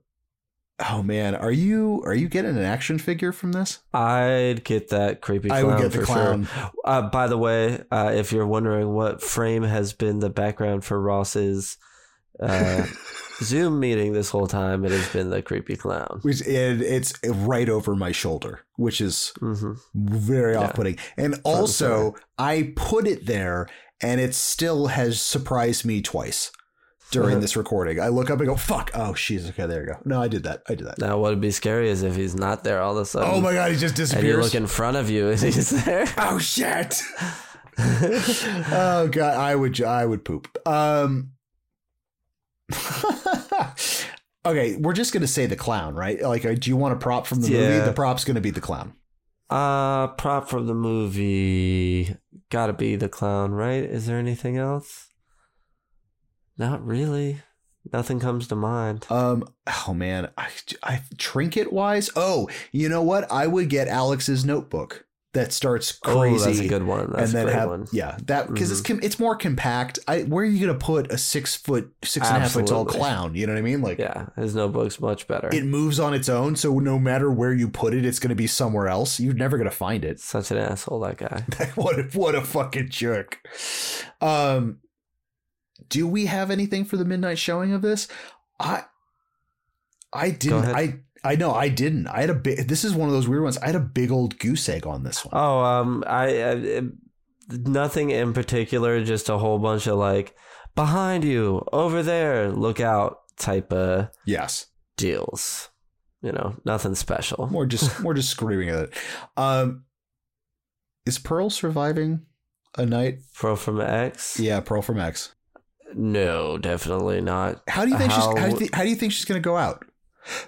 oh man, are you are you getting an action figure from this? I'd get that creepy clown I would get the clown. sure. Uh, by the way, uh, if you're wondering what frame has been the background for Ross's uh, Zoom meeting this whole time, it has been the creepy clown. Which and it's right over my shoulder, which is hmm very Yeah. off-putting. And and also, I put it there, and it still has surprised me twice during this recording. I look up and go, "Fuck! Oh, she's okay. There you go. No, I did that. I did that. Now, what would be scary is if he's not there all of a sudden. Oh my god, he just disappears. And you look in front of you and he's there. oh shit! oh god, I would I would poop. Um, okay, we're just gonna say the clown, right? Like, uh, do you want a prop from the movie? The prop's gonna be the clown. Uh, prop from the movie. Gotta be the clown, right? Is there anything else? Not really. Nothing comes to mind. Um. Oh man, I, I trinket wise. Oh, you know what? I would get Alex's notebook that starts crazy. Oh, that's a good one. That's and then have one. yeah that because it's com- it's more compact. I where are you gonna put a six foot six and a half foot tall clown? You know what I mean? Like Yeah, his notebook's much better. it moves on its own, so no matter where you put it, it's gonna be somewhere else. You're never gonna find it. Such an asshole, that guy. what a, what a fucking jerk. Um, do we have anything for the midnight showing of this? I I didn't. I I know I didn't. I had a big. This is one of those weird ones. I had a big old goose egg on this one. Oh, um, I, I nothing in particular, just a whole bunch of like behind you, over there, look out type of yes, deals. You know, nothing special. more just more just screaming at it. Um, is Pearl surviving a night? Pearl from X? Yeah, Pearl from X. No, definitely not. How do you think she's? How do you, how do you think she's going to go out?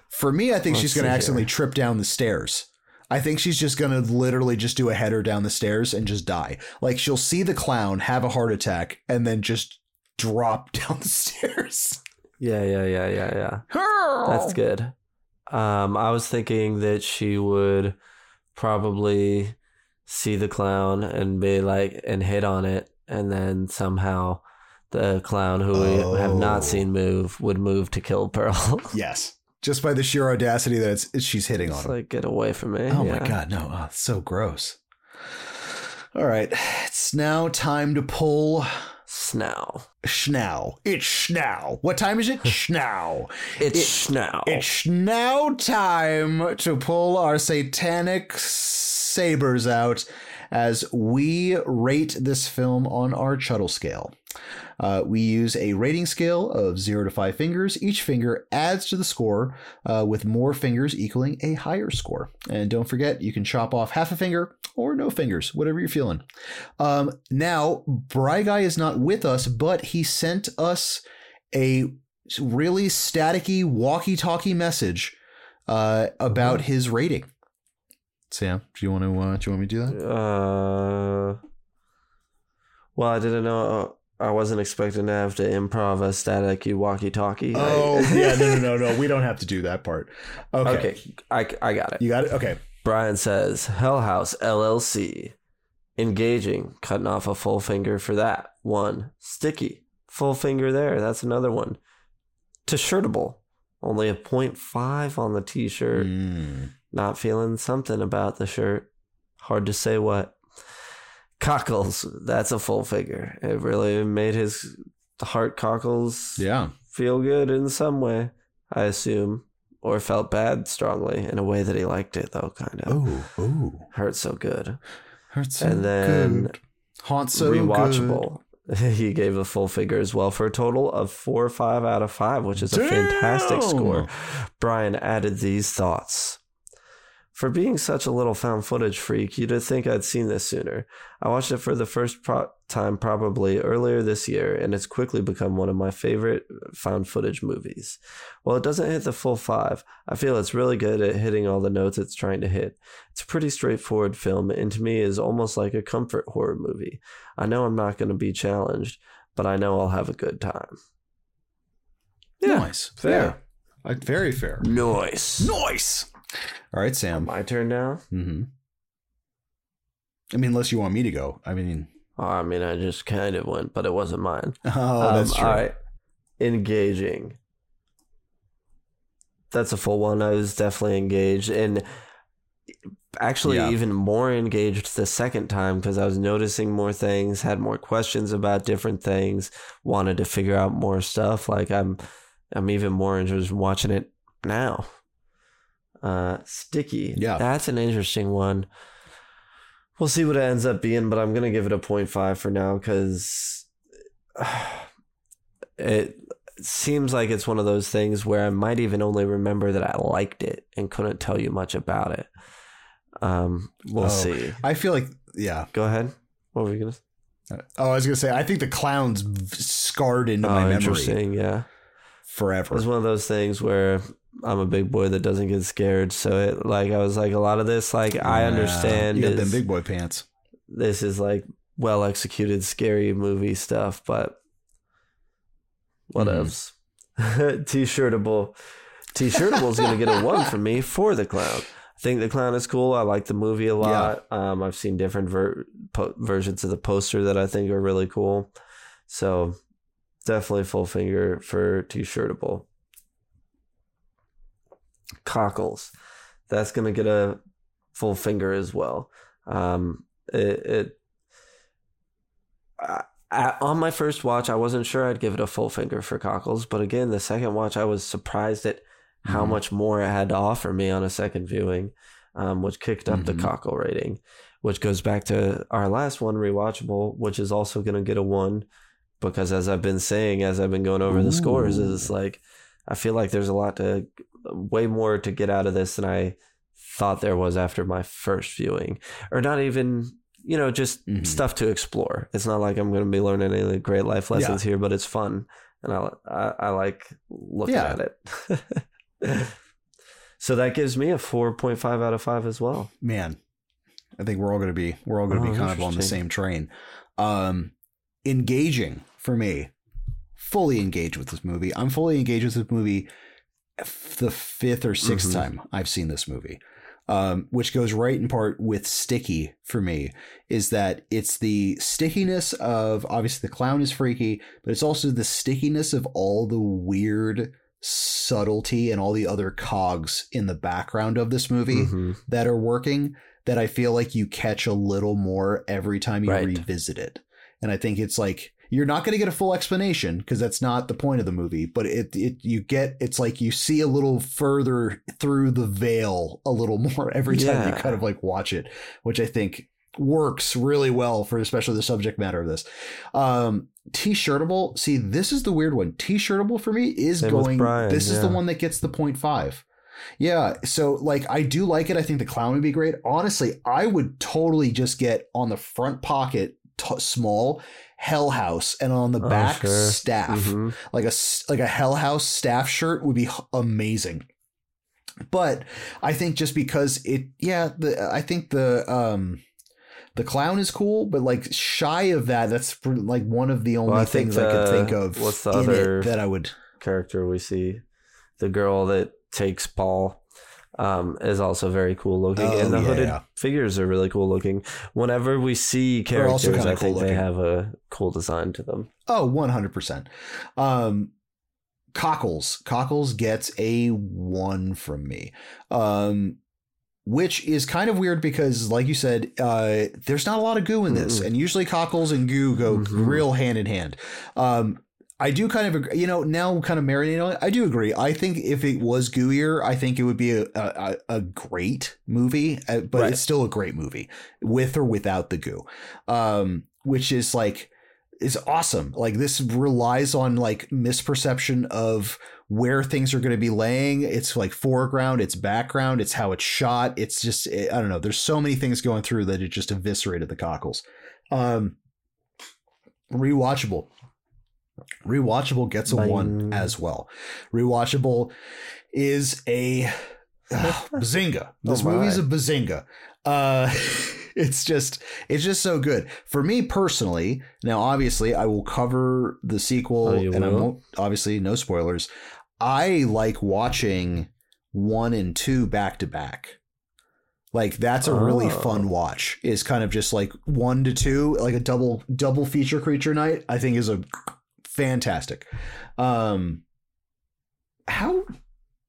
For me, I think Let's she's going to accidentally here. trip down the stairs. I think she's just going to literally just do a header down the stairs and just die. Like she'll see the clown, have a heart attack, and then just drop down the stairs. Yeah, yeah, yeah, yeah, yeah. That's good. Um, I was thinking that she would probably see the clown and be like and hit on it, and then somehow the clown who we have Oh. not seen move would move to kill Pearl. Yes, just by the sheer audacity that it's, it's she's hitting on it's him. like get away from me. Oh Yeah. my god, no! Oh, it's so gross. All right, it's now time to pull Snow. Schnow. It's Schnow. What time is it? Schnow. It's It- Snow. It's now time to pull our satanic sabers out as we rate this film on our Chuddle scale. Uh, we use a rating scale of zero to five fingers. Each finger adds to the score, uh, with more fingers equaling a higher score. And don't forget, you can chop off half a finger or no fingers, whatever you're feeling. Um, now, Bry Guy is not with us, but he sent us a really staticky walkie-talkie message uh, about his rating. Sam, do you want to? Uh, do you want me to do that? Uh, well, I didn't know. I wasn't expecting to have to improv a static walkie-talkie. I- Oh yeah, no, no, no, no. We don't have to do that part. Okay, okay, I, I got it. you got it. Okay, Bryan says, Hell House LLC. Engaging, cutting off a full finger for that. One. Sticky, full finger there. That's another one. T-shirtable, only a 0.5 on the t-shirt. Mm. Not feeling something about the shirt. Hard to say what. Cockles, that's a full figure. It really made his heart cockles yeah. feel good in some way, I assume. Or felt bad strongly in a way that he liked it, though, kind of. Oh, oh, Hurt so good. hurts so good. And then good. Haunt so Rewatchable. he gave a full figure as well for a total of four or five out of five, which is a fantastic score. Bryan added these thoughts. For being such a little found footage freak, you'd think I'd seen this sooner. I watched it for the first pro- time probably earlier this year, and it's quickly become one of my favorite found footage movies. While it doesn't hit the full five, I feel it's really good at hitting all the notes it's trying to hit. It's a pretty straightforward film, and to me is almost like a comfort horror movie. I know I'm not going to be challenged, but I know I'll have a good time. good. Nice, fair. Yeah. Uh, very fair. Nice. Nice. All right, Sam. My turn now. Mm-hmm. I mean, unless you want me to go. I mean, Oh, I mean, I just kind of went, but it wasn't mine. oh, that's Um, true. all right. Engaging. That's a full one. I was definitely engaged, and actually Yeah. even more engaged the second time because I was noticing more things, had more questions about different things, wanted to figure out more stuff. Like I'm, I'm even more interested in watching it now. Uh, sticky. Yeah. that's an interesting one. We'll see what it ends up being, but I'm gonna give it a 0.5 for now because it seems like it's one of those things where I might even only remember that I liked it and couldn't tell you much about it. Um, we'll Oh. see. I feel like, yeah. Go ahead. What were you gonna? Oh, I was gonna say, I think the clown's scarred into Oh, my memory. interesting. Yeah. forever. It's one of those things where I'm a big boy that doesn't get scared. So it like I was like a lot of this like I Yeah, understand You got is- them big boy pants. this is like well executed scary movie stuff, but whatevs. T-shirtable. T-shirtable is gonna get a one from me for the clown. I think the clown is cool. I like the movie a lot. Um, I've seen different ver- po- versions of the poster that I think are really cool. So definitely full finger for T-shirtable. Cockles. That's gonna get a full finger as well. Um, it, it I, I, on my first watch, I wasn't sure I'd give it a full finger for Cockles, but again, the second watch, I was surprised at how Mhm. much more it had to offer me on a second viewing, um, which kicked up the Mhm. Cockle rating, which goes back to our last one, rewatchable, which is also going to get a one, because as I've been saying, as I've been going over the scores, Ooh. is like I feel like there's a lot to, way more to get out of this than I thought there was after my first viewing, or not even you know just Mhm. stuff to explore. It's not like I'm going to be learning any great life lessons here, but it's fun, and I I, I like looking Yeah. at it. so that gives me a four point five out of five as well. man i think we're all going to be we're all going to Oh, be kind of on the same train um engaging for me fully engaged with this movie i'm fully engaged with this movie the fifth or 6th Mhm. time i've seen this movie um, which goes right in part with sticky for me is that it's the stickiness of obviously the clown is freaky but it's also the stickiness of all the weird subtlety and all the other cogs in the background of this movie Mhm. that are working that I feel like you catch a little more every time you Right. revisit it. And I think it's like you're not going to get a full explanation because that's not the point of the movie, but it it you get it's like you see a little further through the veil a little more every time you kind of like watch it, which I think works really well for especially the subject matter of this. Um T-shirtable, see this is the weird one. T-shirtable for me is Same going Bryan, this is the one that gets the 0.5. Yeah, so like I do like it. I think the clown would be great. Honestly, I would totally just get on the front pocket t- small Hell House and on the Oh, back sure. staff. Mhm. Like a like a Hell House staff shirt would be amazing. But I think just because it yeah, the I think the um the clown is cool, but like shy of that, that's like one of the only Well, I things I could think of what's the in other- it that I would Character we see, the girl that takes Paul. Um, is also very cool looking, Oh, and the yeah, hooded yeah. figures are really cool looking. Whenever we see characters, I think cool they have a cool design to them. Oh, 100%. Um, Cockles. Cockles gets a one from me. Um, which is kind of weird because, like you said, uh, there's not a lot of goo in this. Mm-mm. And usually cockles and goo go Mhm. real hand in hand. Um, I do kind of agree, you know, now kind of marinating on it. I do agree. I think if it was gooier, I think it would be a, a, a great movie, uh, but Right. it's still a great movie with or without the goo. Um, which is like, is awesome. Like this relies on like misperception of where things are going to be laying. It's like foreground, it's background, it's how it's shot. It's just I don't know. There's so many things going through that it just eviscerated the cockles. Um, rewatchable. Rewatchable gets a one as well. Rewatchable is a ah, bazinga. This Oh movie's a bazinga. Uh, it's just it's just so good for me personally. Now, obviously, I will cover the sequel, Oh, and I will? won't. Obviously, no spoilers. I like watching one and two back to back. Like that's a really Oh. fun watch. Is kind of just like one to two, like a double double feature creature night. I think is a fantastic. Um, how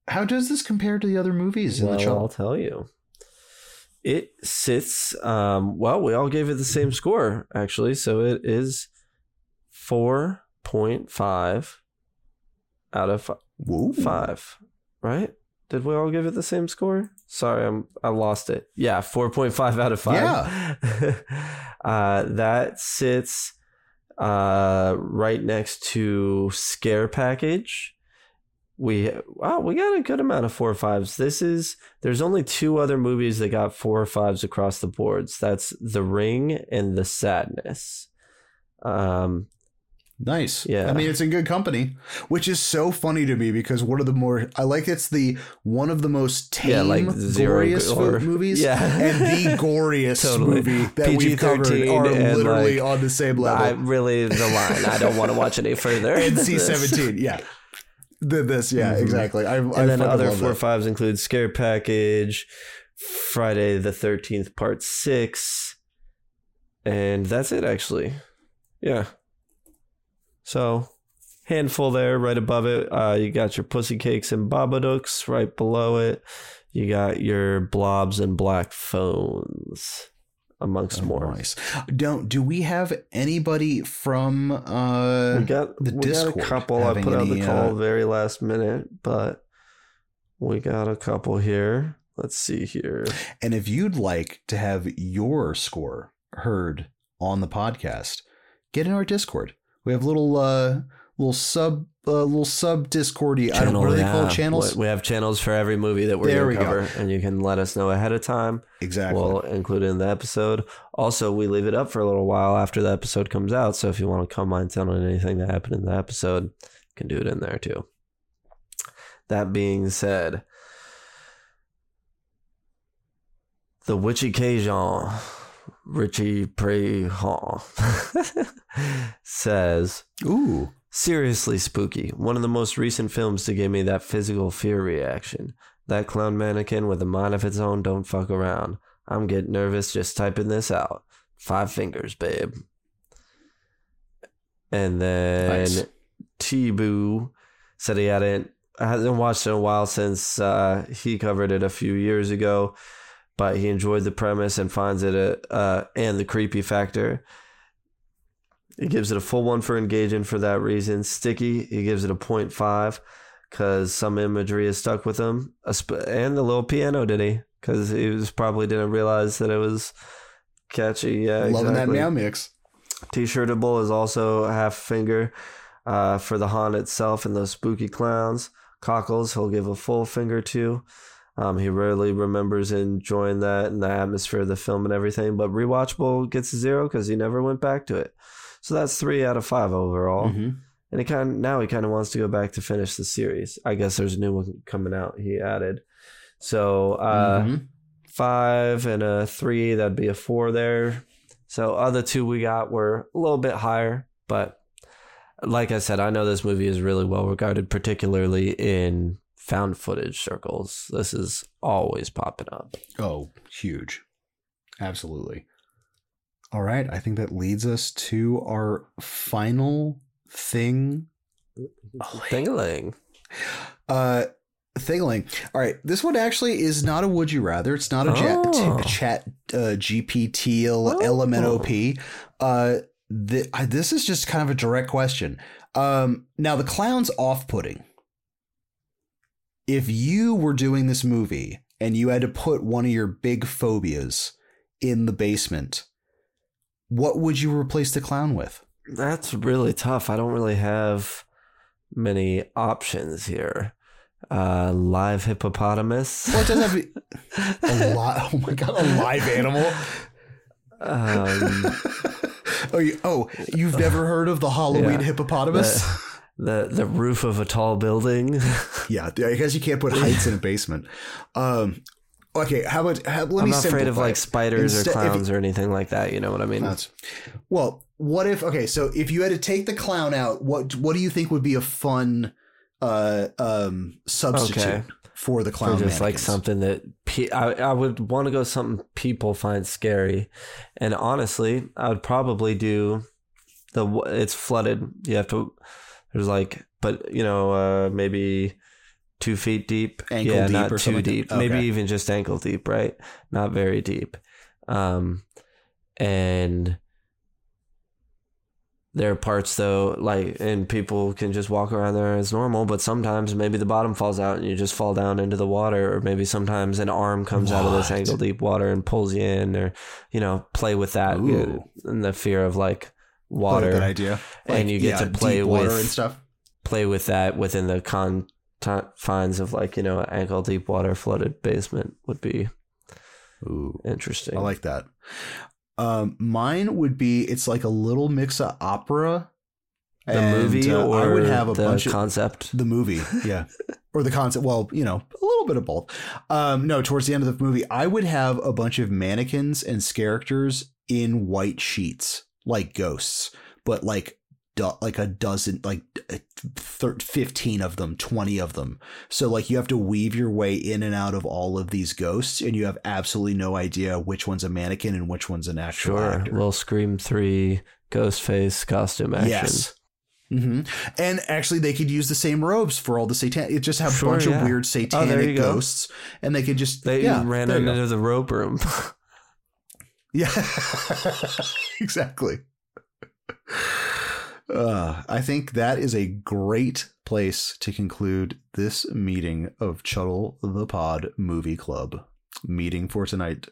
how does this compare to the other movies in well, the I'll tell you. It sits. Um, well, we all gave it the same score actually, so it is four point five out of fi- Woo. five. Right? Did we all give it the same score? Sorry, I'm I lost it. Yeah, four point five out of five. Yeah. uh, that sits uh, right next to Scare Package. We wow, we got a good amount of four or fives. This is there's only two other movies that got four or fives across the boards. That's The Ring and The Sadness. Um, Nice. Yeah. I mean, it's in good company, which is so funny to me because one of the more I like it's the one of the most tame, Yeah, like goriest gore. movies, Yeah. and the goriest Totally. movie that we've covered PG-13 are literally like, on the same level. I really the line. I don't want to watch any further. NC seventeen, yeah. The, this, yeah, Mhm. exactly. I, I and then fucking other four that. fives include Scare Package, Friday the Thirteenth Part Six, and that's it. Actually, yeah. So handful there, right above it. Uh, you got your Pussy Cakes and Babadooks right below it. You got your Blobs and Black Phones, amongst Oh, more. Nice. Don't do we have anybody from uh we got the we Discord got a couple. I put out the call uh, very last minute, but we got a couple here. Let's see here. And if you'd like to have your score heard on the podcast, get in our Discord. We have little uh little sub uh, little sub Discordy. I don't know what are they called yeah. channels. We have channels for every movie that we're There going to go. cover, and you can let us know ahead of time. exactly. We'll include it in the episode. Also, we leave it up for a little while after the episode comes out. So if you want to comment on anything that happened in the episode, you can do it in there too. That being said, the Witchy Cajun, Richie Prehan, says, Ooh. Seriously spooky. One of the most recent films to give me that physical fear reaction. That clown mannequin with a mind of its own don't fuck around. I'm getting nervous just typing this out. Five fingers, babe. And then Nice. T-Boo said he hadn't hasn't watched it in a while since uh, he covered it a few years ago, but he enjoyed the premise and finds it a uh, and the creepy factor. He gives it a full one for engaging for that reason. Sticky, he gives it a 0.5 because some imagery is stuck with him. And the little piano, did he? Because he was probably didn't realize that it was catchy. Yeah, Loving that exactly. meow mix. T-shirtable is also half finger uh, for the haunt itself and those spooky clowns. Cockles, he'll give a full finger to. Um, he rarely remembers enjoying that and the atmosphere of the film and everything, but rewatchable gets a zero because he never went back to it. So that's three out of five overall. Mhm. And he kind of, now he kind of wants to go back to finish the series. I guess there's a new one coming out. He added. So uh, Mhm. five and a three, that'd be a four there. So other two we got were a little bit higher, but like I said, I know this movie is really well regarded, particularly in found footage circles. This is always popping up. Oh, huge. Absolutely. All right. I think that leads us to our final thing. Thingling. Uh, Thingling. All right. This one actually is not a would you rather. It's not a Oh. t- chat uh, GPT LMNOP. Uh, th- I- this is just kind of a direct question. Um, now, the clown's off putting. If you were doing this movie and you had to put one of your big phobias in the basement, what would you replace the clown with? That's really tough. I don't really have many options here. Uh, live hippopotamus. Well, it doesn't have be a lot. Oh my god, a live animal. um, oh, you, oh, you've never heard of the Halloween Yeah. hippopotamus? The the roof of a tall building. yeah, I guess you can't put heights in a basement. Um, okay, how about how, let I'm me not afraid of like it. spiders Instead- or if you- clowns or anything like that. You know what I mean? Well. What if okay? So if you had to take the clown out, what what do you think would be a fun uh um substitute Okay. for the clown? just like something that pe- I, I would want to go something people find scary, and honestly, I would probably do the it's flooded. You have to there's like, but you know, uh, maybe two feet deep. Ankle yeah, deep not or too something like that? deep. Maybe even just ankle deep, right? Not very deep. Um, and there are parts though, like, and people can just walk around there as normal, but sometimes maybe the bottom falls out and you just fall down into the water, or maybe sometimes an arm comes out of this ankle deep water and pulls you in, or you know, play with that you know, and the fear of like Water good idea. and you get to play with- and stuff. play with that within the confines of like you know ankle deep water flooded basement would be Ooh. interesting. I like that. Um, mine would be it's like a little mix of opera The And, movie uh, or I would have a the bunch of concept? the movie, yeah, or the concept. Well, you know, a little bit of both. Um, no, towards the end of the movie, I would have a bunch of mannequins and characters in white sheets, like ghosts, but like do- like a dozen, like uh, thir- fifteen of them, twenty of them. So like you have to weave your way in and out of all of these ghosts, and you have absolutely no idea which one's a mannequin and which one's an actual Sure. actor. Little Scream 3 ghost face costume action. Yes. hmm And actually, they could use the same robes for all the satan. It just have Sure, a bunch yeah. of weird Oh, satanic go. ghosts, and they could just They yeah, ran go. into the rope room. yeah, exactly. Uh, I think that is a great place to conclude this meeting of Chuddle the Pod Movie Club meeting for tonight,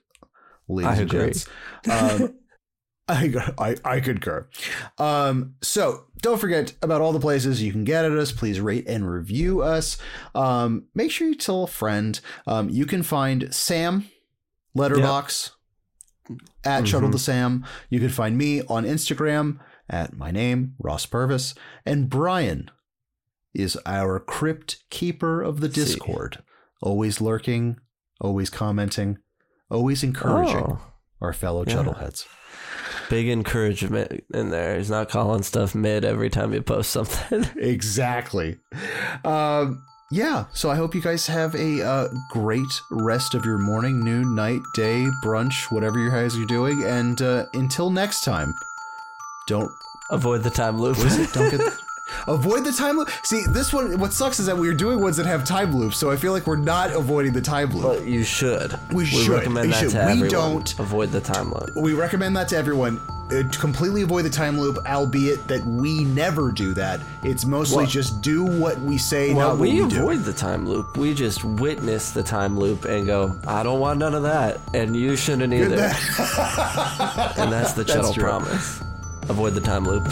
ladies I and gents. Um, I, I I concur. Um, so don't forget about all the places you can get at us. Please rate and review us. Um, make sure you tell a friend. Um, you can find Sam Letterboxd at Mhm. Chuddle the Sam. You can find me on Instagram at my name Ross Purvis, and Bryan is our crypt keeper of the. Discord, always lurking, always commenting, always encouraging Oh, our fellow Yeah. Chuddleheads. big encouragement in there. He's not calling stuff mid every time you post something. exactly. Um, yeah, so I hope you guys have a uh, great rest of your morning, noon, night, day, brunch, whatever you guys are doing. And uh, until next time, don't Avoid the time loop. what is it? Don't get avoid the time loop. See, this one. What sucks is that we're doing ones that have time loops, so I feel like we're not avoiding the time loop. But you should. We should. recommend We that should. to We everyone. don't- avoid the time loop. we recommend that to everyone. Uh, to completely avoid the time loop, albeit that we never do that. It's mostly just do what we say, Well, not what we we do. avoid the time loop. We just witness the time loop and go, I don't want none of that. And you shouldn't either. and that's the Chuddle promise. Avoid the time loop.